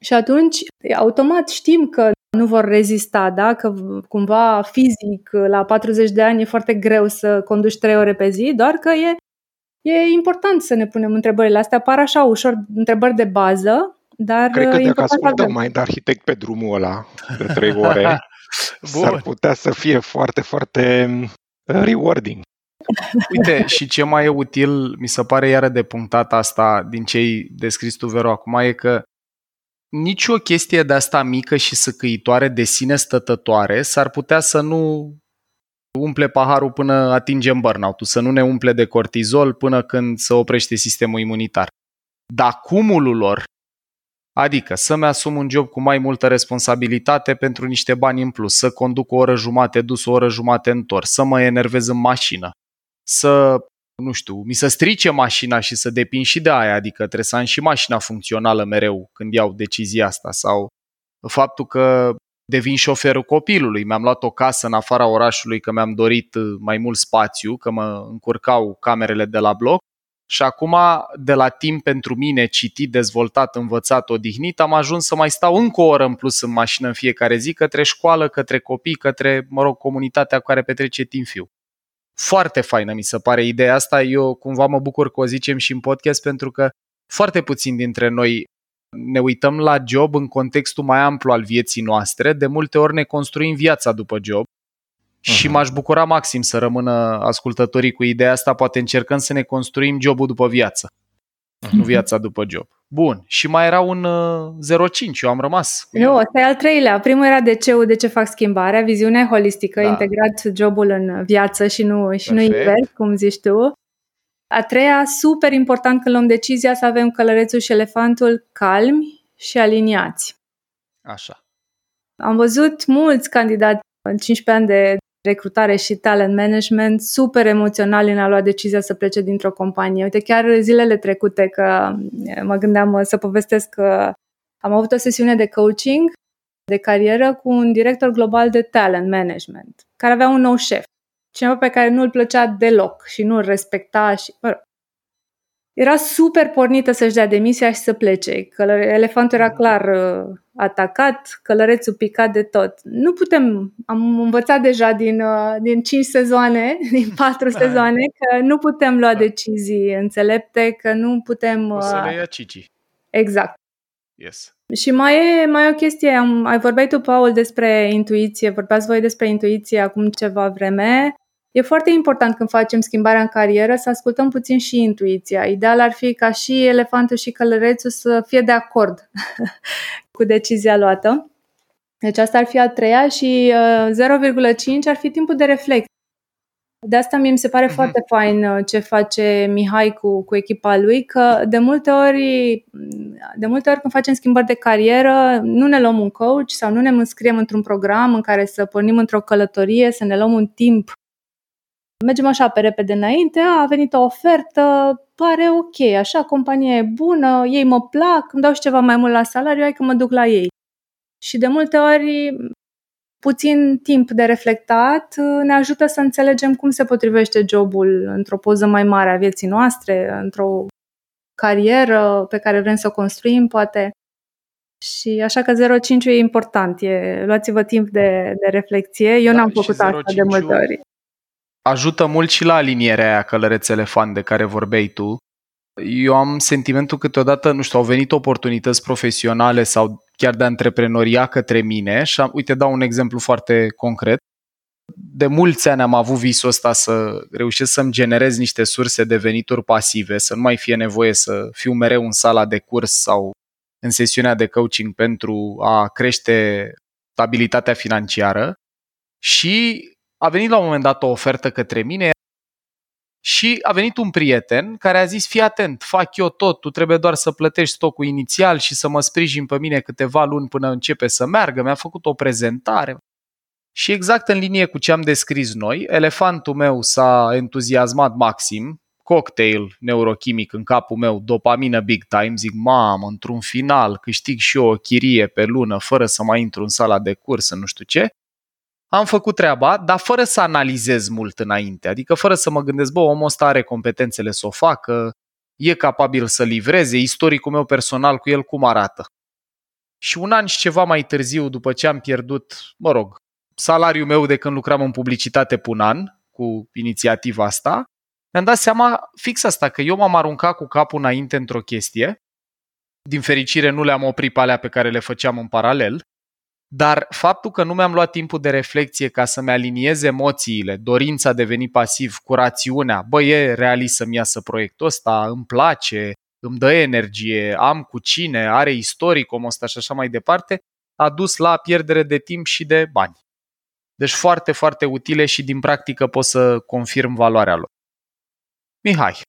Și atunci, automat știm că nu vor rezista, da? că cumva fizic, la 40 de ani e foarte greu să conduci trei ore pe zi, doar că e e important să ne punem întrebările astea. Par așa ușor întrebări de bază, dar... Cred că dacă ascultăm mai de arhitect pe drumul ăla de trei ore, s-ar putea să fie foarte, foarte uh, rewarding. Uite, și ce mai e util, mi se pare iară de punctat asta din ce ai descris tu, Vero, acum, e că nici o chestie de asta mică și săcăitoare de sine stătătoare s-ar putea să nu umple paharul până atingem burnout-ul, să nu ne umple de cortizol până când se oprește sistemul imunitar. Dar cumulul lor, adică să-mi asum un job cu mai multă responsabilitate pentru niște bani în plus, să conduc o oră jumate dus, o oră jumate întors, să mă enervez în mașină, să, nu știu, mi să strice mașina și să depind și de aia, adică trebuie să am și mașina funcțională mereu când iau decizia asta sau faptul că devin șoferul copilului. Mi-am luat o casă în afara orașului că mi-am dorit uh, mai mult spațiu, că mă încurcau camerele de la bloc. Și acum, de la timp pentru mine, citit, dezvoltat, învățat, odihnit, am ajuns să mai stau încă o oră în plus în mașină în fiecare zi, către școală, către copii, către, mă rog, comunitatea cu care petrece timp fiu. Foarte faină mi se pare ideea asta. Eu cumva mă bucur că o zicem și în podcast pentru că foarte puțin dintre noi ne uităm la job în contextul mai amplu al vieții noastre. De multe ori ne construim viața după job și uh-huh. m-aș bucura maxim să rămână ascultătorii cu ideea asta. Poate încercăm să ne construim jobul după viață, uh-huh. nu viața după job. Bun. Și mai era un uh, 05, eu am rămas. Nu, ăsta e al treilea. Primul era de ce, de ce fac schimbarea, viziunea holistică, da. integrat jobul în viață și nu, și nu invers, cum zici tu. A treia, super important când luăm decizia să avem călărețul și elefantul calmi și aliniați. Așa. Am văzut mulți candidați în 15 ani de recrutare și talent management super emoționali în a lua decizia să plece dintr-o companie. Uite, chiar zilele trecute că mă gândeam să povestesc că am avut o sesiune de coaching de carieră cu un director global de talent management, care avea un nou șef cineva pe care nu-l plăcea deloc și nu-l respecta și, mă rog, era super pornită să-și dea demisia și să plece. Călăr- elefantul era clar uh, atacat, călărețul picat de tot. Nu putem, am învățat deja din, uh, din 5 sezoane, din 4 sezoane, că nu putem lua decizii înțelepte, că nu putem... Uh, o să le ia Cici. Exact. Yes. Și mai e, mai e o chestie, am, ai vorbit tu, Paul, despre intuiție, vorbeați voi despre intuiție acum ceva vreme. E foarte important când facem schimbarea în carieră să ascultăm puțin și intuiția. Ideal ar fi ca și elefantul și călărețul să fie de acord cu decizia luată. Deci asta ar fi a treia și uh, 0,5 ar fi timpul de reflexie. De asta mie mi se pare uh-huh. foarte fain uh, ce face Mihai cu, cu echipa lui, că de multe ori, de multe ori când facem schimbări de carieră, nu ne luăm un coach sau nu ne înscriem într-un program în care să pornim într-o călătorie, să ne luăm un timp mergem așa pe repede înainte, a, venit o ofertă, pare ok, așa, compania e bună, ei mă plac, îmi dau și ceva mai mult la salariu, hai că mă duc la ei. Și de multe ori puțin timp de reflectat ne ajută să înțelegem cum se potrivește jobul într-o poză mai mare a vieții noastre, într-o carieră pe care vrem să o construim, poate. Și așa că 0,5 e important. E, luați-vă timp de, de reflexie. Eu da, n-am făcut asta de multe ori ajută mult și la alinierea aia călăreț elefant de care vorbeai tu. Eu am sentimentul câteodată, nu știu, au venit oportunități profesionale sau chiar de antreprenoria către mine și am, uite, dau un exemplu foarte concret. De mulți ani am avut visul ăsta să reușesc să-mi generez niște surse de venituri pasive, să nu mai fie nevoie să fiu mereu în sala de curs sau în sesiunea de coaching pentru a crește stabilitatea financiară și a venit la un moment dat o ofertă către mine și a venit un prieten care a zis, fii atent, fac eu tot, tu trebuie doar să plătești stocul inițial și să mă sprijin pe mine câteva luni până începe să meargă. Mi-a făcut o prezentare. Și exact în linie cu ce am descris noi, elefantul meu s-a entuziasmat maxim, cocktail neurochimic în capul meu, dopamină big time, zic, mamă, într-un final câștig și eu o chirie pe lună fără să mai intru în sala de curs, nu știu ce am făcut treaba, dar fără să analizez mult înainte, adică fără să mă gândesc, bă, omul ăsta are competențele să o facă, e capabil să livreze, istoricul meu personal cu el cum arată. Și un an și ceva mai târziu, după ce am pierdut, mă rog, salariul meu de când lucram în publicitate pe un an, cu inițiativa asta, mi-am dat seama fix asta, că eu m-am aruncat cu capul înainte într-o chestie, din fericire nu le-am oprit pe alea pe care le făceam în paralel, dar faptul că nu mi-am luat timpul de reflexie ca să-mi aliniez emoțiile, dorința de veni pasiv cu rațiunea, bă, e realist să-mi iasă proiectul ăsta, îmi place, îmi dă energie, am cu cine, are istoric omul ăsta și așa mai departe, a dus la pierdere de timp și de bani. Deci foarte, foarte utile și din practică pot să confirm valoarea lor. Mihai,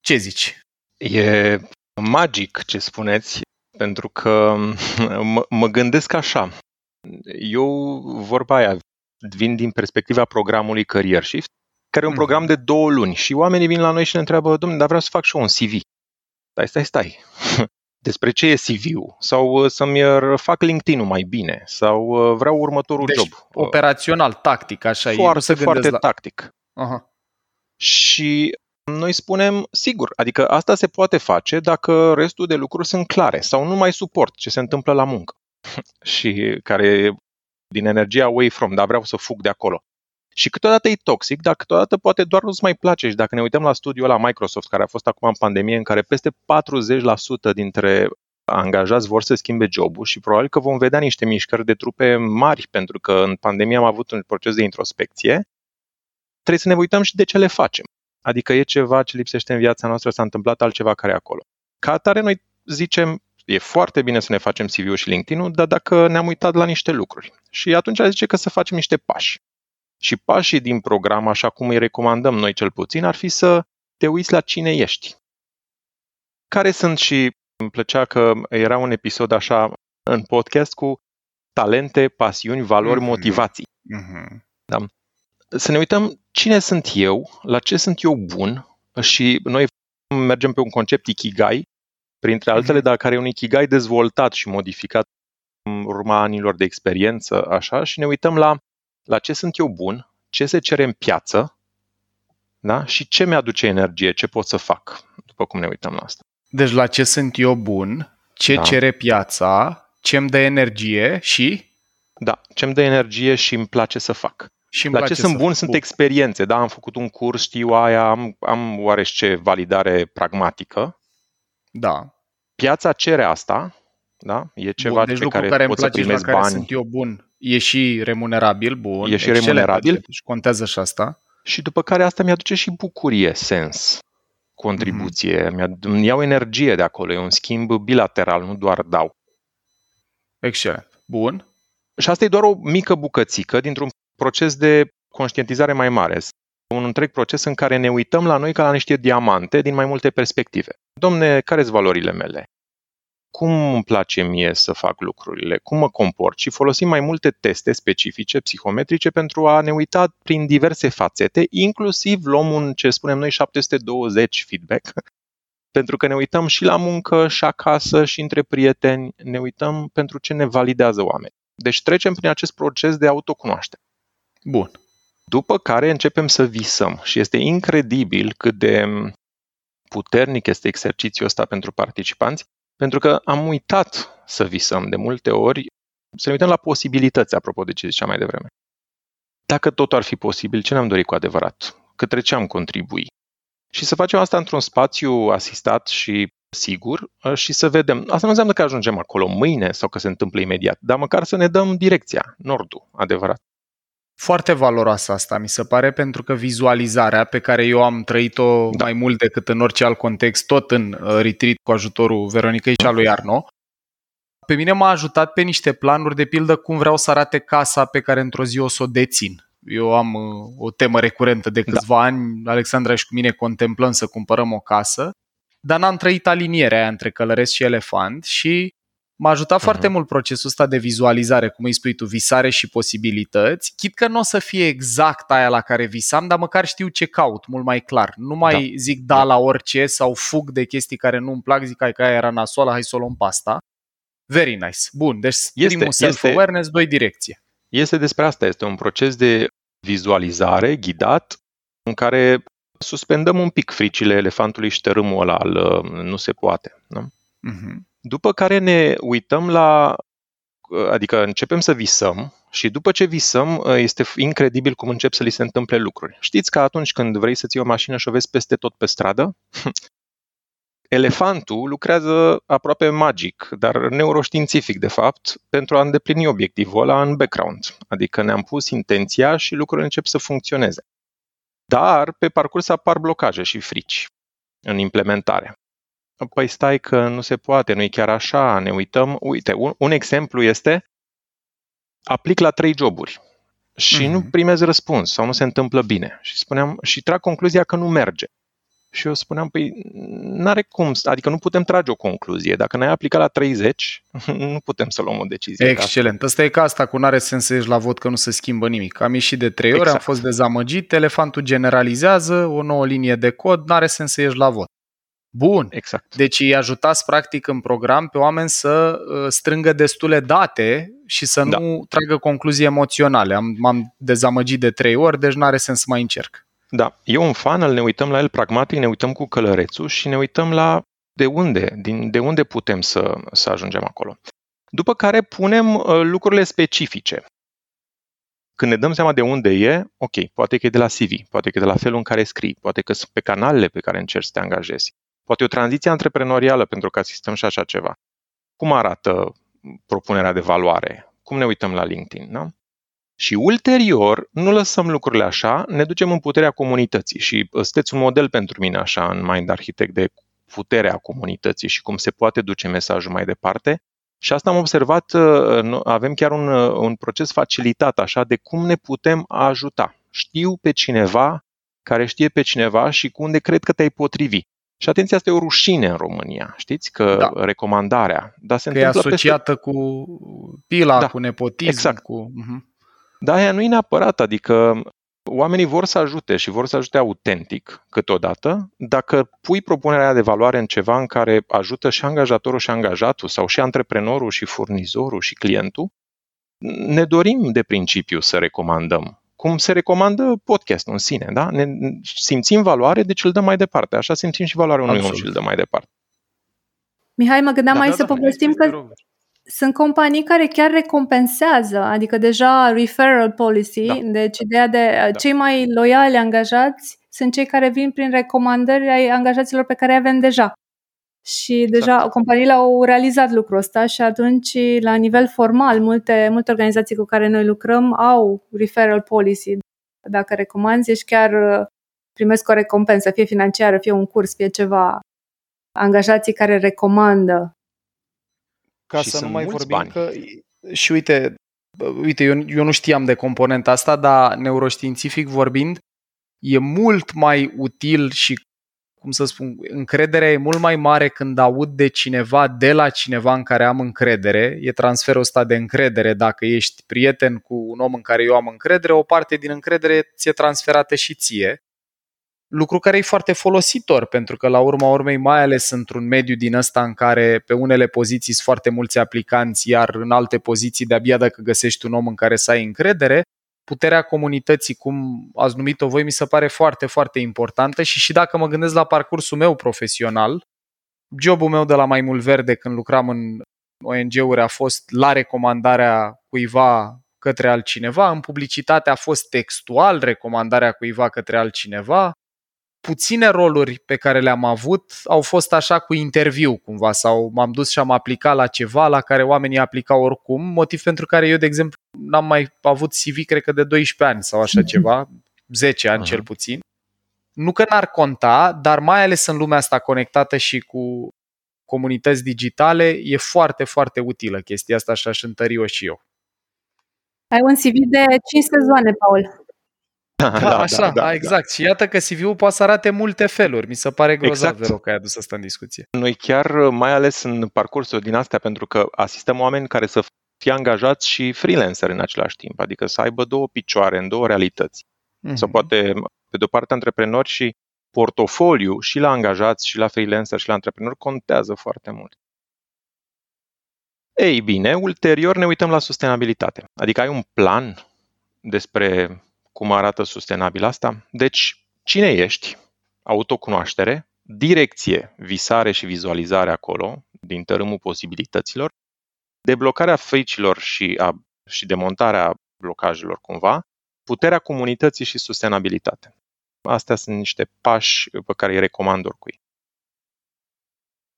ce zici? E magic ce spuneți pentru că mă, mă gândesc așa. Eu, vorba aia, vin din perspectiva programului Career Shift, care e un mhm. program de două luni și oamenii vin la noi și ne întreabă, domnule, dar vreau să fac și eu un CV. Stai, stai, stai. despre ce e CV-ul sau uh, să-mi uh, fac LinkedIn-ul mai bine sau uh, vreau următorul Deci, job. operațional, tactic, așa e. Nu foarte, se foarte gândesc la... tactic. Aha. Și noi spunem, sigur, adică asta se poate face dacă restul de lucruri sunt clare sau nu mai suport ce se întâmplă la muncă și care din energia away from, dar vreau să fug de acolo. Și câteodată e toxic, dar câteodată poate doar nu-ți mai place. Și dacă ne uităm la studiul la Microsoft, care a fost acum în pandemie, în care peste 40% dintre angajați vor să schimbe jobul și probabil că vom vedea niște mișcări de trupe mari, pentru că în pandemie am avut un proces de introspecție, trebuie să ne uităm și de ce le facem. Adică e ceva ce lipsește în viața noastră, s-a întâmplat altceva care e acolo. Ca atare, noi zicem, e foarte bine să ne facem CV-ul și LinkedIn-ul, dar dacă ne-am uitat la niște lucruri. Și atunci zice că să facem niște pași. Și pașii din program, așa cum îi recomandăm noi cel puțin, ar fi să te uiți la cine ești. Care sunt și îmi plăcea că era un episod așa în podcast cu talente, pasiuni, valori, Mhm. motivații. Mhm. Să ne uităm cine sunt eu, la ce sunt eu bun și noi mergem pe un concept Ikigai, printre altele, Mhm. dar care e un Ikigai dezvoltat și modificat în urma anilor de experiență, așa, și ne uităm la, la ce sunt eu bun, ce se cere în piață da? și ce mi-aduce energie, ce pot să fac, după cum ne uităm la asta. Deci la ce sunt eu bun, ce Da. cere piața, ce îmi dă energie și... Da, ce îmi dă energie și îmi place să fac. Și îmi La place ce sunt să bun fac. sunt experiențe, da, am făcut un curs, știu aia, am, am oarește validare pragmatică. Da. Piața cere asta, da, e ceva bun, deci pe lucru care, care îmi pot să place și la primesc care bani. sunt eu bun e și remunerabil, bun. E și excelent, remunerabil. Deci contează și asta. Și după care asta mi-aduce și bucurie, sens, contribuție, Mhm. mm-hmm. îmi iau energie de acolo, e un schimb bilateral, nu doar dau. Excelent. Bun. Și asta e doar o mică bucățică dintr-un proces de conștientizare mai mare. Un întreg proces în care ne uităm la noi ca la niște diamante din mai multe perspective. Domne, care sunt valorile mele? Cum îmi place mie să fac lucrurile? Cum mă comport? Și folosim mai multe teste specifice, psihometrice, pentru a ne uita prin diverse fațete, inclusiv luăm un, ce spunem noi, 720 feedback, pentru că ne uităm și la muncă, și acasă, și între prieteni, ne uităm pentru ce ne validează oameni. Deci trecem prin acest proces de autocunoaștere. Bun. După care începem să visăm și este incredibil cât de puternic este exercițiul ăsta pentru participanți, pentru că am uitat să visăm de multe ori, să ne uităm la posibilități, apropo de ce ziceam mai devreme. Dacă totul ar fi posibil, ce ne-am dorit cu adevărat? Către ce am contribui? Și să facem asta într-un spațiu asistat și sigur și să vedem. Asta nu înseamnă că ajungem acolo mâine sau că se întâmplă imediat, dar măcar să ne dăm direcția, nordul, adevărat. Foarte valoroasă asta, mi se pare, pentru că vizualizarea pe care eu am trăit-o Da. mai mult decât în orice alt context, tot în uh, retreat cu ajutorul Veronicăi și a lui Arno, pe mine m-a ajutat pe niște planuri, de pildă cum vreau să arate casa pe care într-o zi o să o dețin. Eu am uh, o temă recurentă de câțiva da. ani, Alexandra și cu mine contemplăm să cumpărăm o casă, dar n-am trăit alinierea aia între călăresc și elefant și m-a ajutat uh-huh. foarte mult procesul ăsta de vizualizare, cum îi spui tu, visare și posibilități, chit că nu o să fie exact aia la care visam, dar măcar știu ce caut, mult mai clar. Nu mai da. zic da, da la orice sau fug de chestii care nu-mi plac, zic hai că aia era nasoală, hai să o luăm pasta. Very nice. Bun, deci Este- primul self-awareness, doi direcție. Este despre asta, este un proces de vizualizare ghidat în care suspendăm un pic fricile elefantului și tărâmul ăla al uh, nu se poate. Nu? Uh-huh. După care ne uităm la, uh, adică începem să visăm și după ce visăm uh, este incredibil cum încep să li se întâmple lucruri. Știți că atunci când vrei să ții o mașină și o vezi peste tot pe stradă, elefantul lucrează aproape magic, dar neuroștiințific de fapt, pentru a îndeplini obiectivul ăla în background. Adică ne-am pus intenția și lucrurile încep să funcționeze. Dar pe parcurs apar blocaje și frici în implementare. Păi stai că nu se poate, nu e chiar așa, ne uităm. Uite, un, un exemplu este aplic la trei joburi și Mhm. nu primez răspuns sau nu se întâmplă bine. Și spuneam și trag concluzia că nu merge. Și eu spuneam, păi n-are cum, adică nu putem trage o concluzie. Dacă n-ai aplicat la 30, nu putem să luăm o decizie. ca asta. Excelent. Asta e ca asta cu n-are sens să ieși la vot că nu se schimbă nimic. Am ieșit de trei ori, am Exact. fost dezamăgit, elefantul generalizează, o nouă linie de cod, n-are sens să ieși la vot. Bun. Exact. Deci îi ajutați practic în program pe oameni să uh, strângă destule date și să Da. nu tragă concluzii emoționale. Am, m-am dezamăgit de trei ori, deci nu are sens să mai încerc. Da, e un funnel, ne uităm la el pragmatic, ne uităm cu călărețul și ne uităm la de unde, din, de unde putem să, să ajungem acolo. După care punem uh, lucrurile specifice. Când ne dăm seama de unde e, ok, poate că e de la CV, poate că e de la felul în care scrii, poate că sunt pe canalele pe care încerci să te angajezi, poate e o tranziție antreprenorială pentru că asistăm și așa ceva. Cum arată propunerea de valoare? Cum ne uităm la LinkedIn? Da? Și ulterior, nu lăsăm lucrurile așa, ne ducem în puterea comunității și uh, sunteți un model pentru mine așa în Mind Architect de puterea comunității și cum se poate duce mesajul mai departe. Și asta am observat, uh, nu- avem chiar un, uh, un proces facilitat așa de cum ne putem ajuta. Știu pe cineva care știe pe cineva și cu unde cred că te-ai potrivi. Și atenție, asta e o rușine în România, știți? Că Da. recomandarea, dar se Că e întâmplă peste asociată cu pila, Da, cu nepotism, exact. cu... Uh-huh. Da, aia nu e neapărat, adică oamenii vor să ajute și vor să ajute autentic câteodată. Dacă pui propunerea aia de valoare în ceva în care ajută și angajatorul și angajatul sau și antreprenorul și furnizorul și clientul, ne dorim de principiu să recomandăm. Cum se recomandă podcastul în sine, da? Ne simțim valoare, deci îl dăm mai departe. Așa simțim și valoarea unui om Absolut. și îl dăm mai departe. Mihai, mă gândeam Da, mai da, să da, povestim te că rog. sunt companii care chiar recompensează, adică deja referral policy, Da. deci ideea de cei mai loiali angajați sunt cei care vin prin recomandări ai angajaților pe care îi avem deja. Și deja Exact. companiile au realizat lucrul ăsta și atunci, la nivel formal, multe, multe organizații cu care noi lucrăm au referral policy. Dacă recomanzi, ești chiar uh, primesc o recompensă, fie financiară, fie un curs, fie ceva. Angajații care recomandă Ca Și să nu sunt mai mulți vorbim bani. că... Și uite, bă, uite, eu, eu nu știam de componenta asta, dar neuroștiințific vorbind, e mult mai util și, cum să spun, încrederea e mult mai mare când aud de cineva, de la cineva în care am încredere. E transferul ăsta de încredere. Dacă ești prieten cu un om în care eu am încredere, o parte din încredere ți-e transferată și ție. Lucru care e foarte folositor, pentru că la urma urmei, mai ales într-un mediu din ăsta în care pe unele poziții sunt foarte mulți aplicanți, iar în alte poziții de-abia dacă găsești un om în care să ai încredere, puterea comunității, cum ați numit-o voi, mi se pare foarte, foarte importantă și și dacă mă gândesc la parcursul meu profesional, jobul meu de la Mai Mult Verde când lucram în ONG-uri a fost la recomandarea cuiva către altcineva, în publicitate a fost textual recomandarea cuiva către altcineva, puține roluri pe care le-am avut au fost așa cu interviu cumva sau m-am dus și am aplicat la ceva la care oamenii aplicau oricum, motiv pentru care eu, de exemplu, n-am mai avut CV, cred că de 12 ani sau așa ceva, 10 ani Aha. cel puțin. Nu că n-ar conta, dar mai ales în lumea asta conectată și cu comunități digitale, e foarte, foarte utilă chestia asta și aș întări-o și eu. Ai un CV de 5 sezoane, Paul. Da, așa, da, exact. Și iată că CV-ul poate să arate multe feluri. Mi se pare grozav, Exact. exact. Vero, că ai adus asta în discuție. Noi chiar, mai ales în parcursul din astea, pentru că asistăm oameni care să fie angajați și freelancer în același timp, adică să aibă două picioare în două realități. Mhm. Sau poate, pe de-o parte, antreprenori și portofoliu și la angajați și la freelancer și la antreprenori contează foarte mult. Ei bine, ulterior ne uităm la sustenabilitate. Adică ai un plan despre cum arată sustenabil asta. Deci, cine ești? Autocunoaștere, direcție, visare și vizualizare acolo, din tărâmul posibilităților, deblocarea fricilor și, a, și demontarea blocajelor cumva, puterea comunității și sustenabilitate. Astea sunt niște pași pe care îi recomand oricui.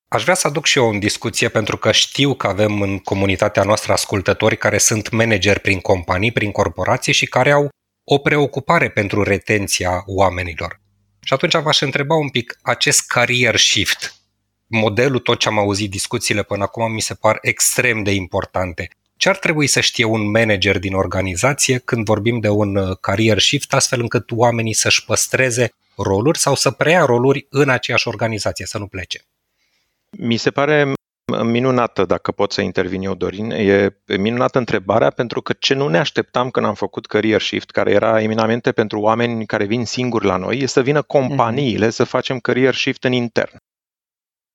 Aș vrea să aduc și eu în discuție pentru că știu că avem în comunitatea noastră ascultători care sunt manageri prin companii, prin corporații și care au o preocupare pentru retenția oamenilor. Și atunci v-aș întreba un pic, acest career shift, modelul, tot ce am auzit, discuțiile până acum, mi se par extrem de importante. Ce ar trebui să știe un manager din organizație când vorbim de un uh, career shift, astfel încât oamenii să-și păstreze roluri sau să preia roluri în aceeași organizație, să nu plece? Mi se pare minunată, dacă pot să intervin eu, Dorin, e minunată întrebarea pentru că ce nu ne așteptam când am făcut career shift, care era eminamente pentru oameni care vin singuri la noi, e să vină companiile să facem career shift în intern.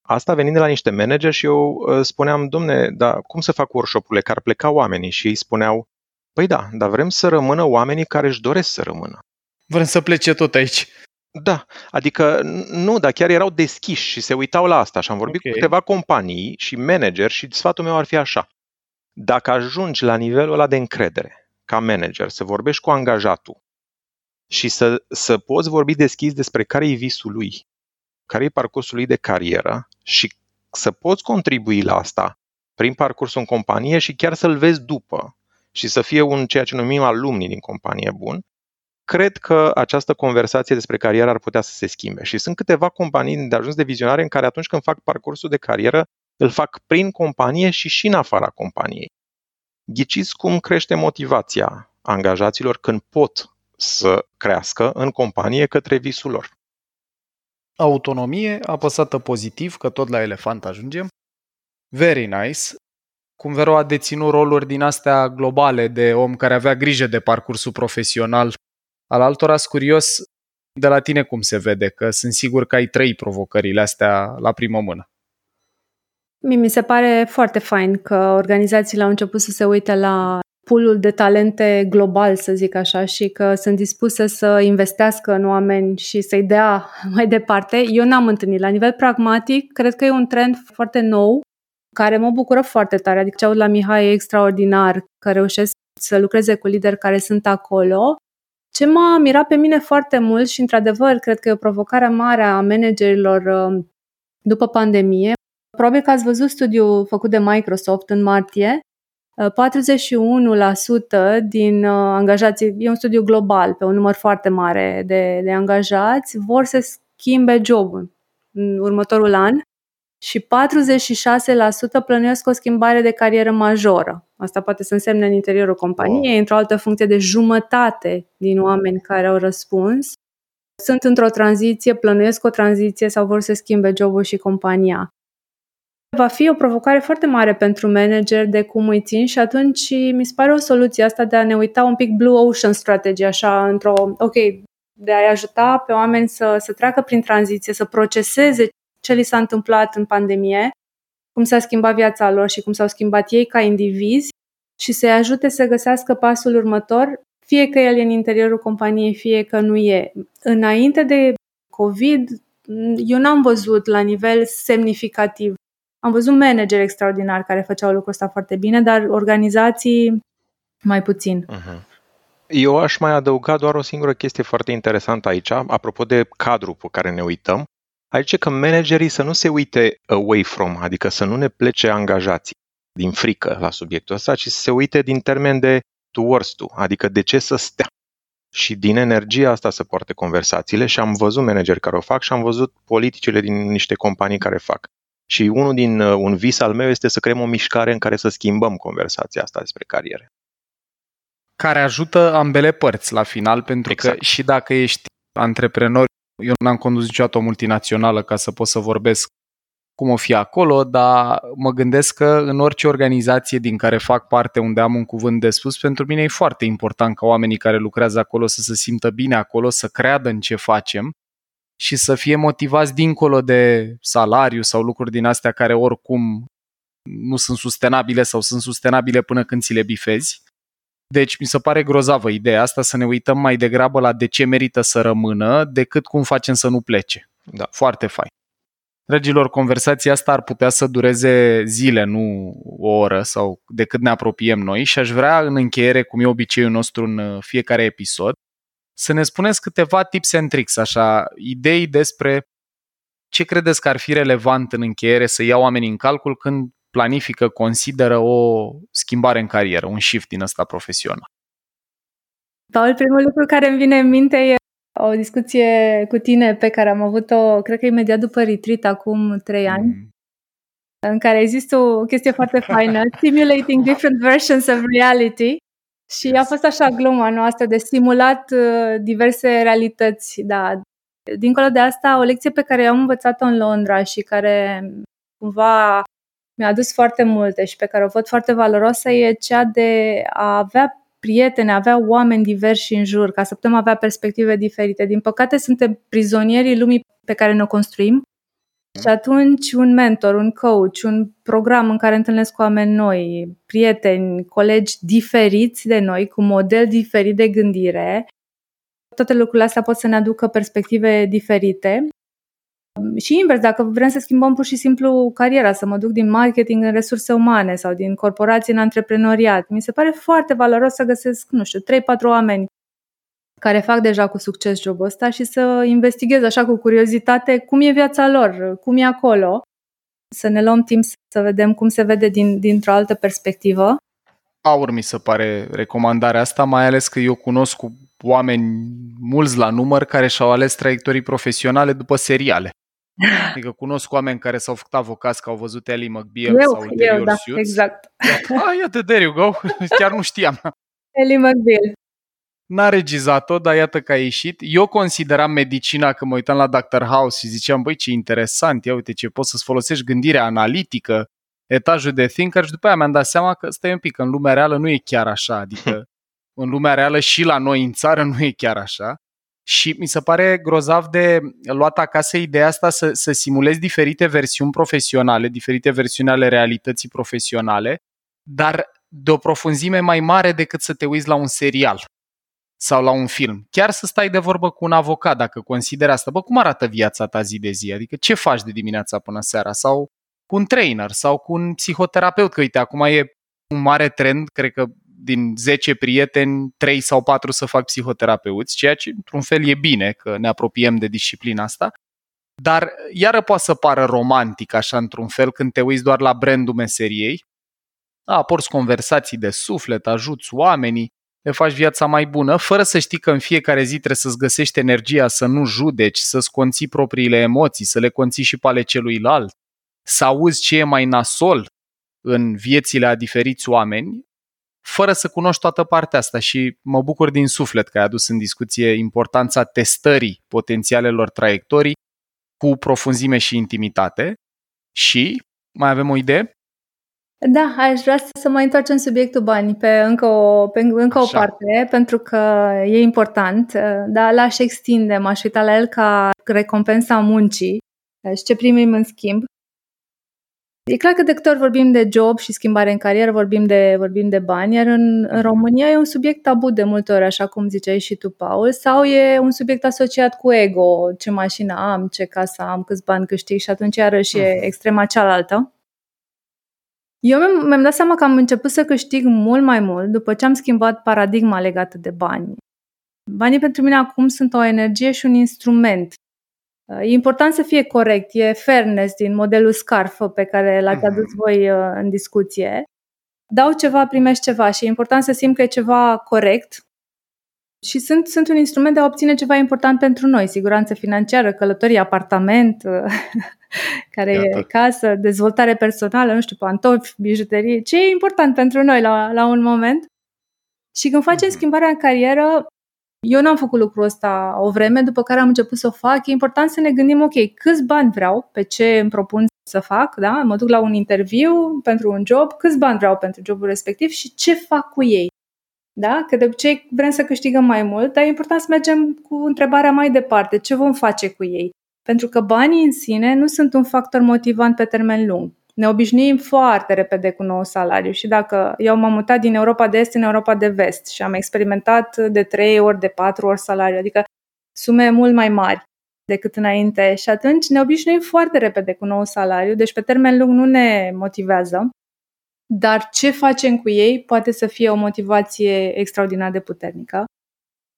Asta venind de la niște manageri și eu uh, spuneam, domne, dar cum să fac workshop-urile, că ar pleca oamenii? Și ei spuneau, păi da, dar vrem să rămână oamenii care își doresc să rămână. Vrem să plece tot aici. Da, adică nu, dar chiar erau deschiși și se uitau la asta și am vorbit okay. cu câteva companii și manageri și sfatul meu ar fi așa. Dacă ajungi la nivelul ăla de încredere ca manager, să vorbești cu angajatul și să, să poți vorbi deschis despre care e visul lui, care e parcursul lui de carieră și să poți contribui la asta prin parcursul în companie și chiar să-l vezi după și să fie un ceea ce numim alumni din companie bun, cred că această conversație despre carieră ar putea să se schimbe. Și sunt câteva companii de ajuns de vizionare în care atunci când fac parcursul de carieră, îl fac prin companie și și în afara companiei. Ghiciți cum crește motivația angajaților când pot să crească în companie către visul lor. Autonomie apăsată pozitiv, că tot la elefant ajungem. Very nice. Cum Vero a deținut roluri din astea globale de om care avea grijă de parcursul profesional al altora. curios de la tine cum se vede, că sunt sigur că ai trei provocările astea la primă mână. Mi se pare foarte fain că organizațiile au început să se uite la poolul de talente global, să zic așa, și că sunt dispuse să investească în oameni și să-i dea mai departe. Eu n-am întâlnit. La nivel pragmatic, cred că e un trend foarte nou care mă bucură foarte tare. Adică ce aud la Mihai e extraordinar, că reușesc să lucreze cu lideri care sunt acolo. Ce m-a mirat pe mine foarte mult și, într-adevăr, cred că e o provocare mare a managerilor uh, după pandemie. Probabil că ați văzut studiul făcut de Microsoft în martie 41% din uh, angajații, e un studiu global pe un număr foarte mare de, de angajați, vor să schimbe jobul în următorul an și 46% plănuiesc o schimbare de carieră majoră. Asta poate să însemne în interiorul companiei, wow. într-o altă funcție de jumătate din oameni care au răspuns. Sunt într-o tranziție, plănuiesc o tranziție sau vor să schimbe jobul și compania. Va fi o provocare foarte mare pentru manager de cum îi țin și atunci mi se pare o soluție asta de a ne uita un pic Blue Ocean Strategy, așa, într-o, ok, de a-i ajuta pe oameni să, să treacă prin tranziție, să proceseze ce li s-a întâmplat în pandemie, cum s-a schimbat viața lor și cum s-au schimbat ei ca indivizi și să-i ajute să găsească pasul următor, fie că el e în interiorul companiei, fie că nu e. Înainte de COVID, eu n-am văzut la nivel semnificativ am văzut manageri extraordinari care făceau lucrul ăsta foarte bine, dar organizații mai puțin. Uh-huh. Eu aș mai adăuga doar o singură chestie foarte interesantă aici, apropo de cadrul pe care ne uităm. Aici că managerii să nu se uite away from, adică să nu ne plece angajații din frică la subiectul ăsta, ci să se uite din termen de towards to, adică de ce să stea. Și din energia asta să poarte conversațiile și am văzut manageri care o fac și am văzut politicile din niște companii care fac. Și unul din uh, un vis al meu este să creăm o mișcare în care să schimbăm conversația asta despre cariere. Care ajută ambele părți la final, pentru exact. că și dacă ești antreprenor, eu n-am condus niciodată o multinațională ca să pot să vorbesc cum o fi acolo, dar mă gândesc că în orice organizație din care fac parte, unde am un cuvânt de spus, pentru mine e foarte important ca oamenii care lucrează acolo să se simtă bine acolo, să creadă în ce facem și să fie motivați dincolo de salariu sau lucruri din astea care oricum nu sunt sustenabile sau sunt sustenabile până când ți le bifezi. Deci mi se pare grozavă ideea asta să ne uităm mai degrabă la de ce merită să rămână decât cum facem să nu plece. Da. Foarte fain. Dragilor, conversația asta ar putea să dureze zile, nu o oră sau de cât ne apropiem noi și aș vrea în încheiere, cum e obiceiul nostru în fiecare episod, să ne spuneți câteva tips and tricks, așa, idei despre ce credeți că ar fi relevant în încheiere să iau oamenii în calcul când planifică, consideră o schimbare în carieră, un shift din ăsta profesional. Paul, primul lucru care îmi vine în minte e o discuție cu tine pe care am avut-o, cred că imediat după retreat, acum trei ani, mm. în care există o chestie foarte faină, Simulating Different Versions of Reality, și a fost așa gluma noastră de simulat uh, diverse realități, da. Dincolo de asta, o lecție pe care am învățat-o în Londra și care cumva mi-a adus foarte multe și pe care o văd foarte valoroasă e cea de a avea prieteni, a avea oameni diversi în jur, ca să putem avea perspective diferite. Din păcate, suntem prizonierii lumii pe care ne o construim Și atunci un mentor, un coach, un program în care întâlnesc cu oameni noi, prieteni, colegi diferiți de noi, cu model diferit de gândire, toate lucrurile astea pot să ne aducă perspective diferite. Și invers, dacă vrem să schimbăm pur și simplu cariera, să mă duc din marketing în resurse umane sau din corporație în antreprenoriat, mi se pare foarte valoros să găsesc, nu știu, 3-4 oameni care fac deja cu succes jobul ăsta și să investighez așa cu curiozitate cum e viața lor, cum e acolo, să ne luăm timp să vedem cum se vede din, dintr-o altă perspectivă. Aur mi se pare recomandarea asta, mai ales că eu cunosc cu oameni mulți la număr care și-au ales traiectorii profesionale după seriale. Adică cunosc oameni care s-au făcut avocați, că au văzut Ellie McBeal eu, sau Ulterior eu, da, Suits. exact. Ah, iată, there you go. Chiar nu știam. Ellie McBeal. N-a regizat-o, dar iată că a ieșit. Eu consideram medicina, că mă uitam la Dr. House și ziceam, băi, ce interesant, ia uite ce poți să-ți folosești gândirea analitică, etajul de thinker și după aia mi-am dat seama că stai un pic, că în lumea reală nu e chiar așa, adică în lumea reală și la noi în țară nu e chiar așa. Și mi se pare grozav de luat acasă ideea asta să, să simulezi diferite versiuni profesionale, diferite versiuni ale realității profesionale, dar de o profunzime mai mare decât să te uiți la un serial sau la un film. Chiar să stai de vorbă cu un avocat dacă consideri asta. Bă, cum arată viața ta zi de zi? Adică ce faci de dimineața până seara? Sau cu un trainer sau cu un psihoterapeut, că uite, acum e un mare trend, cred că din 10 prieteni, 3 sau 4 să fac psihoterapeuți, ceea ce într-un fel e bine că ne apropiem de disciplina asta. Dar iară poate să pară romantic așa într-un fel când te uiți doar la brandul meseriei. Da, porți conversații de suflet, ajuți oamenii, le faci viața mai bună, fără să știi că în fiecare zi trebuie să-ți găsești energia să nu judeci, să-ți conții propriile emoții, să le conții și pe ale celuilalt, să auzi ce e mai nasol în viețile a diferiți oameni, fără să cunoști toată partea asta și mă bucur din suflet că ai adus în discuție importanța testării potențialelor traiectorii cu profunzime și intimitate și mai avem o idee? Da, aș vrea să mai întoarcem subiectul bani pe încă o, pe încă o parte, pentru că e important, dar l-aș extinde, m-aș uita la el ca recompensa muncii și ce primim în schimb. E clar că de câte ori vorbim de job și schimbare în carieră, vorbim de, vorbim de bani, iar în, în România e un subiect tabu de multe ori, așa cum ziceai și tu, Paul, sau e un subiect asociat cu ego, ce mașină am, ce casă am, câți bani câștig și atunci iarăși e mm. extrema cealaltă. Eu mi-am, mi-am dat seama că am început să câștig mult mai mult după ce am schimbat paradigma legată de bani. Banii pentru mine acum sunt o energie și un instrument. E important să fie corect, e fairness din modelul SCARF pe care l-ați adus mhm. voi uh, în discuție. Dau ceva, primești ceva și e important să simt că e ceva corect și sunt, sunt un instrument de a obține ceva important pentru noi, siguranță financiară, călătorie, apartament, care Iată. e casă, dezvoltare personală, nu știu, pantofi, bijuterie, ce e important pentru noi la, la un moment. Și când facem mm-hmm. schimbarea în carieră, eu n-am făcut lucrul ăsta o vreme, după care am început să o fac. E important să ne gândim, ok, câți bani vreau, pe ce îmi propun să fac, da? Mă duc la un interviu pentru un job, câți bani vreau pentru jobul respectiv și ce fac cu ei. Da? Că de obicei vrem să câștigăm mai mult, dar e important să mergem cu întrebarea mai departe. Ce vom face cu ei? Pentru că banii în sine nu sunt un factor motivant pe termen lung. Ne obișnuim foarte repede cu nou salariu și dacă eu m-am mutat din Europa de Est în Europa de Vest și am experimentat de 3 ori, de 4 ori salariu, adică sume mult mai mari decât înainte și atunci ne obișnuim foarte repede cu nou salariu, deci pe termen lung nu ne motivează, dar ce facem cu ei poate să fie o motivație extraordinar de puternică.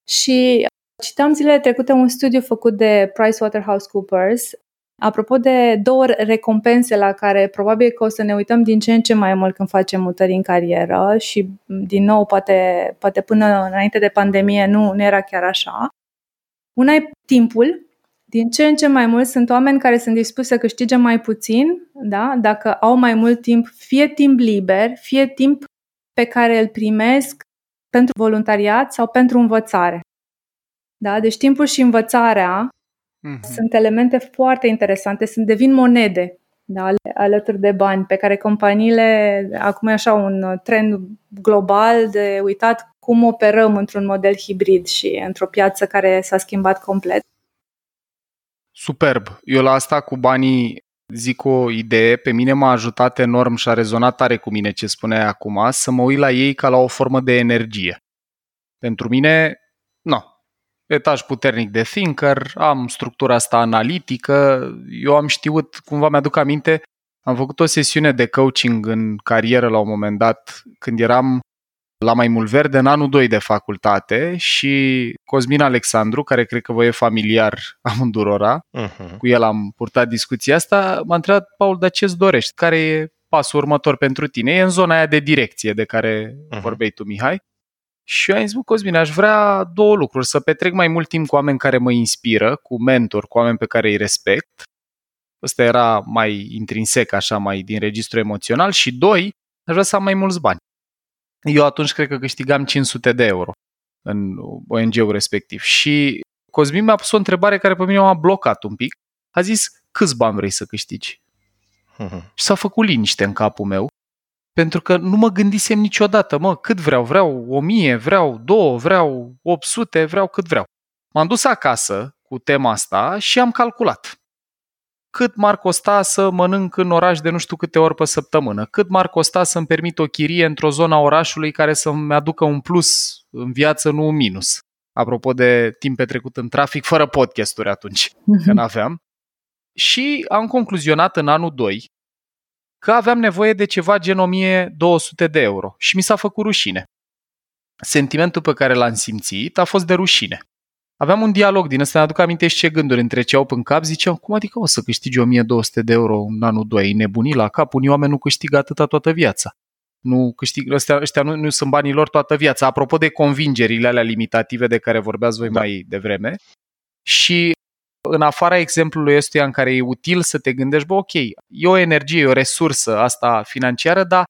Și Citam zilele trecute un studiu făcut de PricewaterhouseCoopers apropo de două recompense la care probabil că o să ne uităm din ce în ce mai mult când facem mutări în carieră și, din nou, poate, poate până înainte de pandemie nu, nu era chiar așa. Una e timpul. Din ce în ce mai mult sunt oameni care sunt dispuși să câștige mai puțin, da? dacă au mai mult timp, fie timp liber, fie timp pe care îl primesc pentru voluntariat sau pentru învățare. Da? Deci timpul și învățarea mm-hmm. sunt elemente foarte interesante, sunt devin monede da? alături de bani, pe care companiile, acum e așa un trend global de uitat cum operăm într-un model hibrid și într-o piață care s-a schimbat complet. Superb. Eu la asta cu banii zic o idee, pe mine m-a ajutat enorm și a rezonat tare cu mine ce spuneai acum, să mă uit la ei ca la o formă de energie. Pentru mine, nu, etaj puternic de thinker, am structura asta analitică, eu am știut, cumva mi-aduc aminte, am făcut o sesiune de coaching în carieră la un moment dat, când eram la mai mult verde în anul 2 de facultate și Cosmin Alexandru, care cred că vă e familiar amândurora, uh-huh. cu el am purtat discuția asta, m-a întrebat, Paul, dar ce-ți dorești? Care e pasul următor pentru tine? E în zona aia de direcție de care uh-huh. vorbeai tu, Mihai. Și eu am zis, Cosmin, aș vrea două lucruri, să petrec mai mult timp cu oameni care mă inspiră, cu mentor, cu oameni pe care îi respect. Ăsta era mai intrinsec, așa, mai din registru emoțional. Și doi, aș vrea să am mai mulți bani. Eu atunci cred că câștigam 500 de euro în ONG-ul respectiv. Și Cosmin mi-a pus o întrebare care pe mine m-a blocat un pic. A zis, câți bani vrei să câștigi? Uh-huh. Și s-a făcut liniște în capul meu pentru că nu mă gândisem niciodată, mă, cât vreau, vreau 1000, vreau 2, vreau 800, vreau cât vreau. M-am dus acasă cu tema asta și am calculat. Cât m-ar costa să mănânc în oraș de nu știu câte ori pe săptămână? Cât m-ar costa să-mi permit o chirie într-o zonă a orașului care să-mi aducă un plus în viață, nu un minus? Apropo de timp petrecut în trafic, fără podcasturi atunci, că n-aveam. Și am concluzionat în anul 2 că aveam nevoie de ceva gen 1200 de euro și mi s-a făcut rușine. Sentimentul pe care l-am simțit a fost de rușine. Aveam un dialog din ăsta, ne-aduc aminte și ce gânduri îmi treceau în cap, ziceam, cum adică o să câștigi 1200 de euro în anul 2, e nebunit la cap, unii oameni nu câștigă atâta toată viața. Nu câștig, ăstea, ăștia nu, nu sunt banii lor toată viața. Apropo de convingerile alea limitative de care vorbeați voi da. mai devreme, și în afara exemplului ăstuia în care e util să te gândești, bă, ok, e o energie, e o resursă asta financiară, dar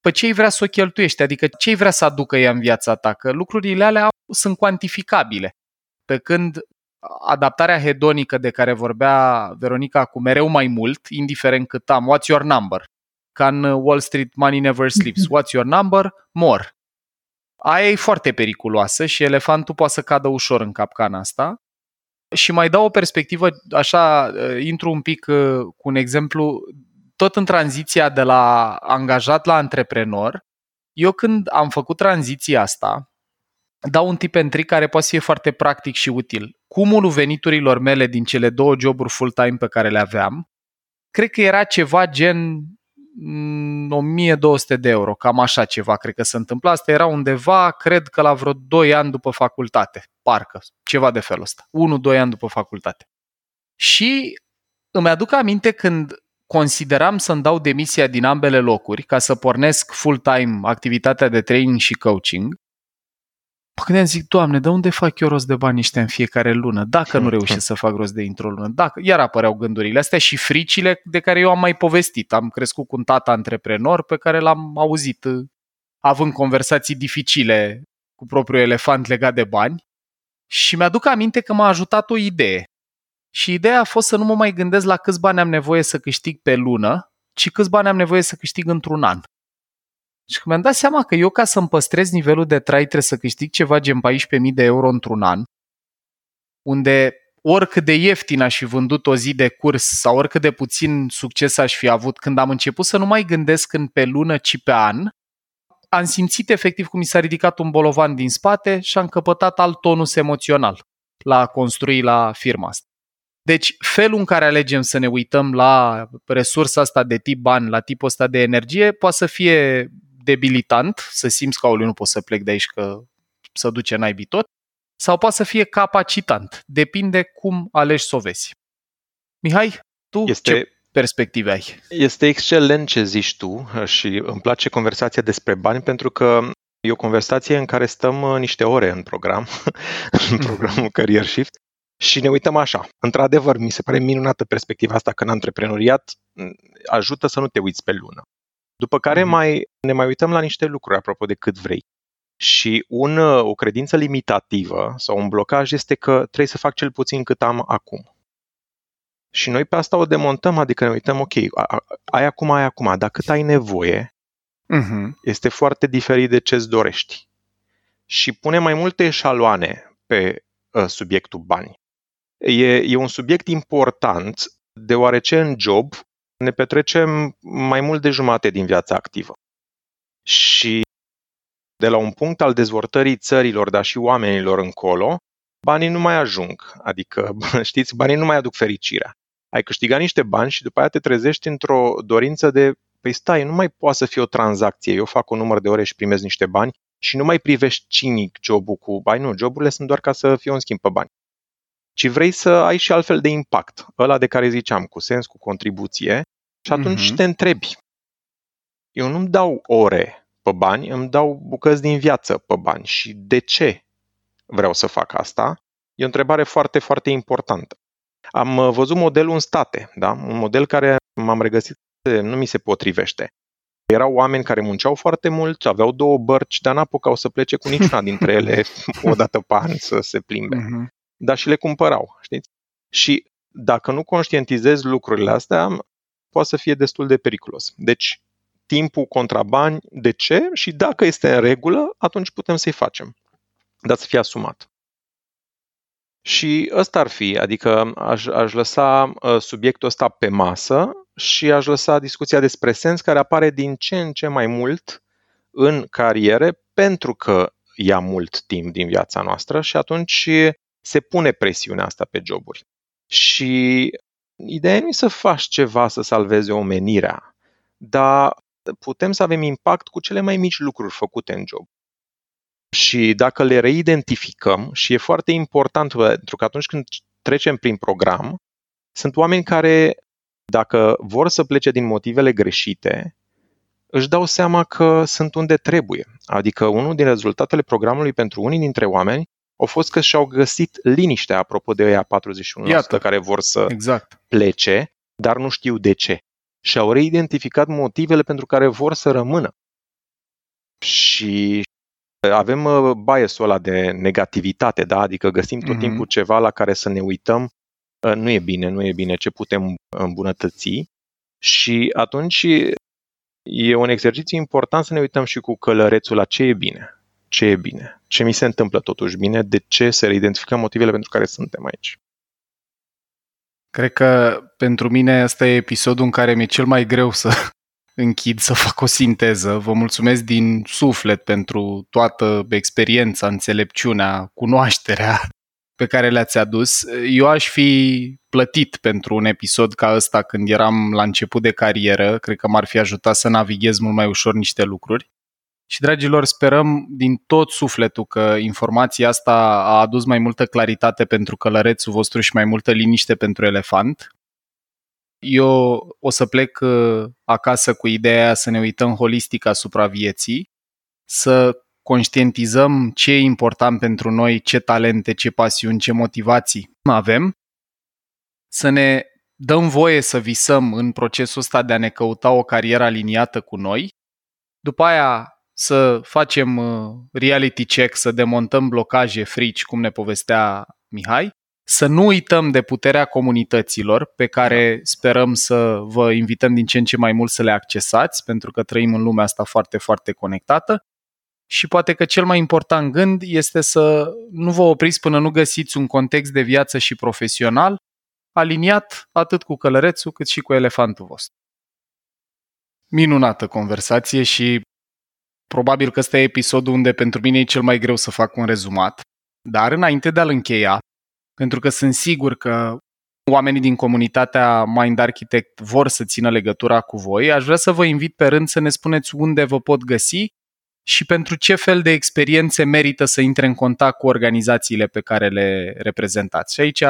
pe ce vrea să o cheltuiești, adică ce vrea să aducă ea în viața ta, că lucrurile alea sunt cuantificabile. Pe când adaptarea hedonică de care vorbea Veronica cu mereu mai mult, indiferent cât am, what's your number? Ca în Wall Street Money Never Sleeps, what's your number? More. Aia e foarte periculoasă și elefantul poate să cadă ușor în capcana asta. Și mai dau o perspectivă, așa, uh, intru un pic uh, cu un exemplu, tot în tranziția de la angajat la antreprenor, eu când am făcut tranziția asta, dau un tip and trick care poate să fie foarte practic și util. Cumulul veniturilor mele din cele două joburi full-time pe care le aveam, cred că era ceva gen 1200 mm, de euro, cam așa ceva cred că se întâmpla. Asta era undeva, cred că la vreo 2 ani după facultate, parcă, ceva de felul ăsta. 1-2 ani după facultate. Și îmi aduc aminte când consideram să-mi dau demisia din ambele locuri ca să pornesc full-time activitatea de training și coaching, Mă gândeam, zic, Doamne, de unde fac eu rost de bani ăștia în fiecare lună? Dacă nu reușesc să fac rost de într-o lună. Dacă, iar apăreau gândurile astea și fricile de care eu am mai povestit. Am crescut cu un tată antreprenor pe care l-am auzit având conversații dificile cu propriul elefant legat de bani și mi-aduc aminte că m-a ajutat o idee. Și ideea a fost să nu mă mai gândesc la câți bani am nevoie să câștig pe lună, ci câți bani am nevoie să câștig într-un an. Și când mi-am dat seama că eu ca să-mi păstrez nivelul de trai trebuie să câștig ceva gen 14.000 de euro într-un an, unde oricât de ieftin aș fi vândut o zi de curs sau oricât de puțin succes aș fi avut, când am început să nu mai gândesc în pe lună, ci pe an, am simțit efectiv cum mi s-a ridicat un bolovan din spate și am căpătat alt tonus emoțional la a construi la firma asta. Deci, felul în care alegem să ne uităm la resursa asta de tip bani, la tipul ăsta de energie, poate să fie debilitant, să simți că, nu pot să plec de aici că să duce naibii tot, sau poate să fie capacitant. Depinde cum alegi să o vezi. Mihai, tu este, ce perspective ai? Este excelent ce zici tu și îmi place conversația despre bani pentru că e o conversație în care stăm uh, niște ore în program, în mhm. programul Career Shift și ne uităm așa. Într-adevăr, mi se pare minunată perspectiva asta că în antreprenoriat ajută să nu te uiți pe lună. După care mm-hmm. mai, ne mai uităm la niște lucruri apropo de cât vrei. Și un, o credință limitativă sau un blocaj este că trebuie să fac cel puțin cât am acum. Și noi pe asta o demontăm, adică ne uităm, ok, ai acum, ai acum, dar cât ai nevoie, uh-huh. este foarte diferit de ce-ți dorești. Și pune mai multe eșaloane pe uh, subiectul bani. E, e un subiect important deoarece în job ne petrecem mai mult de jumate din viața activă. Și de la un punct al dezvoltării țărilor, dar și oamenilor încolo, banii nu mai ajung. Adică, știți, banii nu mai aduc fericirea. Ai câștigat niște bani și după aia te trezești într-o dorință de, păi stai, nu mai poate să fie o tranzacție. Eu fac un număr de ore și primez niște bani și nu mai privești cinic jobul cu bani. Nu, joburile sunt doar ca să fie un schimb pe bani. Ci vrei să ai și altfel de impact, ăla de care ziceam, cu sens, cu contribuție, și atunci mm-hmm. te întrebi. Eu nu-mi dau ore pe bani, îmi dau bucăți din viață pe bani. Și de ce vreau să fac asta? E o întrebare foarte, foarte importantă. Am uh, văzut modelul în state, da? un model care m-am regăsit, nu mi se potrivește. Erau oameni care munceau foarte mult, aveau două bărci, dar n-apucau să plece cu niciuna dintre ele o dată pe an să se plimbe. Uh-huh. Dar și le cumpărau, știți? Și dacă nu conștientizezi lucrurile astea, poate să fie destul de periculos. Deci, timpul contra bani, de ce? Și dacă este în regulă, atunci putem să-i facem. Dar să fie asumat. Și ăsta ar fi, adică aș, aș lăsa uh, subiectul ăsta pe masă și aș lăsa discuția despre sens care apare din ce în ce mai mult în cariere pentru că ia mult timp din viața noastră și atunci se pune presiunea asta pe joburi. Și ideea nu e să faci ceva să salveze omenirea, dar putem să avem impact cu cele mai mici lucruri făcute în job. Și dacă le reidentificăm, și e foarte important pentru că atunci când trecem prin program, sunt oameni care, dacă vor să plece din motivele greșite, își dau seama că sunt unde trebuie. Adică unul din rezultatele programului pentru unii dintre oameni au fost că și-au găsit liniștea, apropo de ăia 41% Iată. care vor să exact. plece, dar nu știu de ce. Și au reidentificat motivele pentru care vor să rămână. Și avem uh, biasul ăla de negativitate, da? adică găsim tot mm-hmm. timpul ceva la care să ne uităm, uh, nu e bine, nu e bine, ce putem îmbunătăți. Și atunci e un exercițiu important să ne uităm și cu călărețul la ce e bine. Ce e bine? Ce mi se întâmplă totuși bine? De ce să reidentificăm motivele pentru care suntem aici? Cred că pentru mine ăsta e episodul în care mi-e cel mai greu să închid să fac o sinteză. Vă mulțumesc din suflet pentru toată experiența, înțelepciunea, cunoașterea pe care le-ați adus. Eu aș fi plătit pentru un episod ca ăsta când eram la început de carieră. Cred că m-ar fi ajutat să navighez mult mai ușor niște lucruri. Și, dragilor, sperăm din tot sufletul că informația asta a adus mai multă claritate pentru călărețul vostru și mai multă liniște pentru elefant. Eu o să plec uh, acasă cu ideea să ne uităm holistic asupra vieții, să conștientizăm ce e important pentru noi, ce talente, ce pasiuni, ce motivații avem, să ne dăm voie să visăm în procesul ăsta de a ne căuta o carieră aliniată cu noi, după aia să facem uh, reality check, să demontăm blocaje, frici, cum ne povestea Mihai, să nu uităm de puterea comunităților pe care sperăm să vă invităm din ce în ce mai mult să le accesați, pentru că trăim în lumea asta foarte, foarte conectată. Și poate că cel mai important gând este să nu vă opriți până nu găsiți un context de viață și profesional aliniat atât cu călărețul cât și cu elefantul vostru. Minunată conversație și probabil că ăsta e episodul unde pentru mine e cel mai greu să fac un rezumat. Dar înainte de a-l încheia, pentru că sunt sigur că oamenii din comunitatea Mind Architect vor să țină legătura cu voi, aș vrea să vă invit pe rând să ne spuneți unde vă pot găsi și pentru ce fel de experiențe merită să intre în contact cu organizațiile pe care le reprezentați. Și aici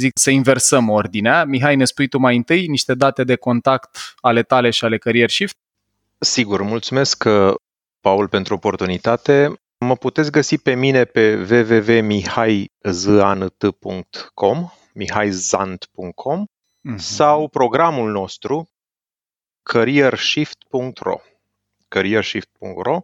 zic să inversăm ordinea. Mihai, ne spui tu mai întâi niște date de contact ale tale și ale Career Shift? Sigur, mulțumesc, Paul, pentru oportunitate. Mă puteți găsi pe mine pe www.mihaizant.com mihaizant.com mm-hmm. sau programul nostru careershift.ro careershift.ro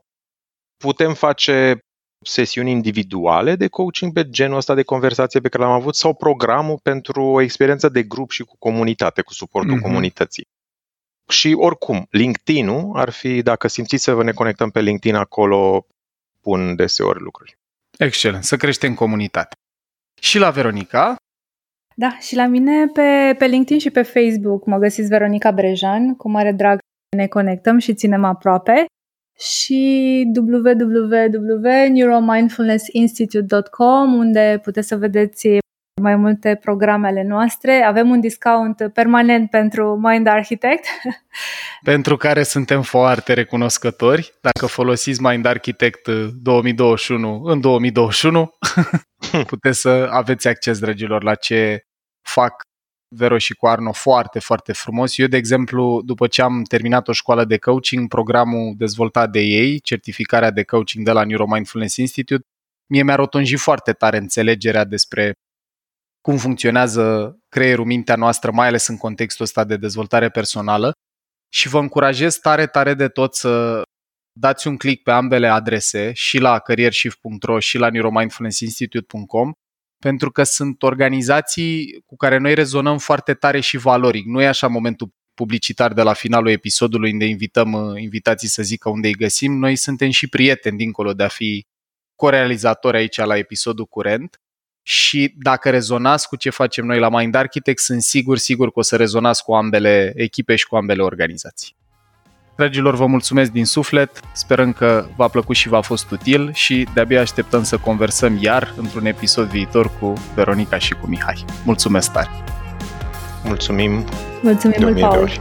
Putem face sesiuni individuale de coaching pe genul ăsta de conversație pe care l-am avut sau programul pentru o experiență de grup și cu comunitate, cu suportul mm-hmm. comunității. Și oricum, LinkedIn-ul ar fi, dacă simțiți să vă ne conectăm pe LinkedIn, acolo pun deseori lucruri. Excelent, să creștem comunitate. Și la Veronica? Da, și la mine pe, pe LinkedIn și pe Facebook mă găsiți Veronica Brejan, cu mare drag ne conectăm și ținem aproape și www.neuromindfulnessinstitute.com unde puteți să vedeți mai multe programe ale noastre. Avem un discount permanent pentru Mind Architect. Pentru care suntem foarte recunoscători. Dacă folosiți Mind Architect 2021 în 2021, puteți să aveți acces, dragilor, la ce fac Vero și cu Arno foarte, foarte frumos. Eu, de exemplu, după ce am terminat o școală de coaching, programul dezvoltat de ei, certificarea de coaching de la Neuromindfulness Institute, mie mi-a rotunjit foarte tare înțelegerea despre cum funcționează creierul, mintea noastră, mai ales în contextul ăsta de dezvoltare personală și vă încurajez tare, tare de tot să dați un click pe ambele adrese, și la careershift.ro și la neuromindfulnessinstitute.com pentru că sunt organizații cu care noi rezonăm foarte tare și valoric. Nu e așa momentul publicitar de la finalul episodului unde invităm uh, invitații să zică unde îi găsim. Noi suntem și prieteni dincolo de a fi corealizatori aici la episodul curent și dacă rezonați cu ce facem noi la Mind Architect, sunt sigur, sigur că o să rezonați cu ambele echipe și cu ambele organizații. Dragilor, vă mulțumesc din suflet, sperăm că v-a plăcut și v-a fost util și de-abia așteptăm să conversăm iar într-un episod viitor cu Veronica și cu Mihai. Mulțumesc tare! Mulțumim! Mulțumim mult, Paul!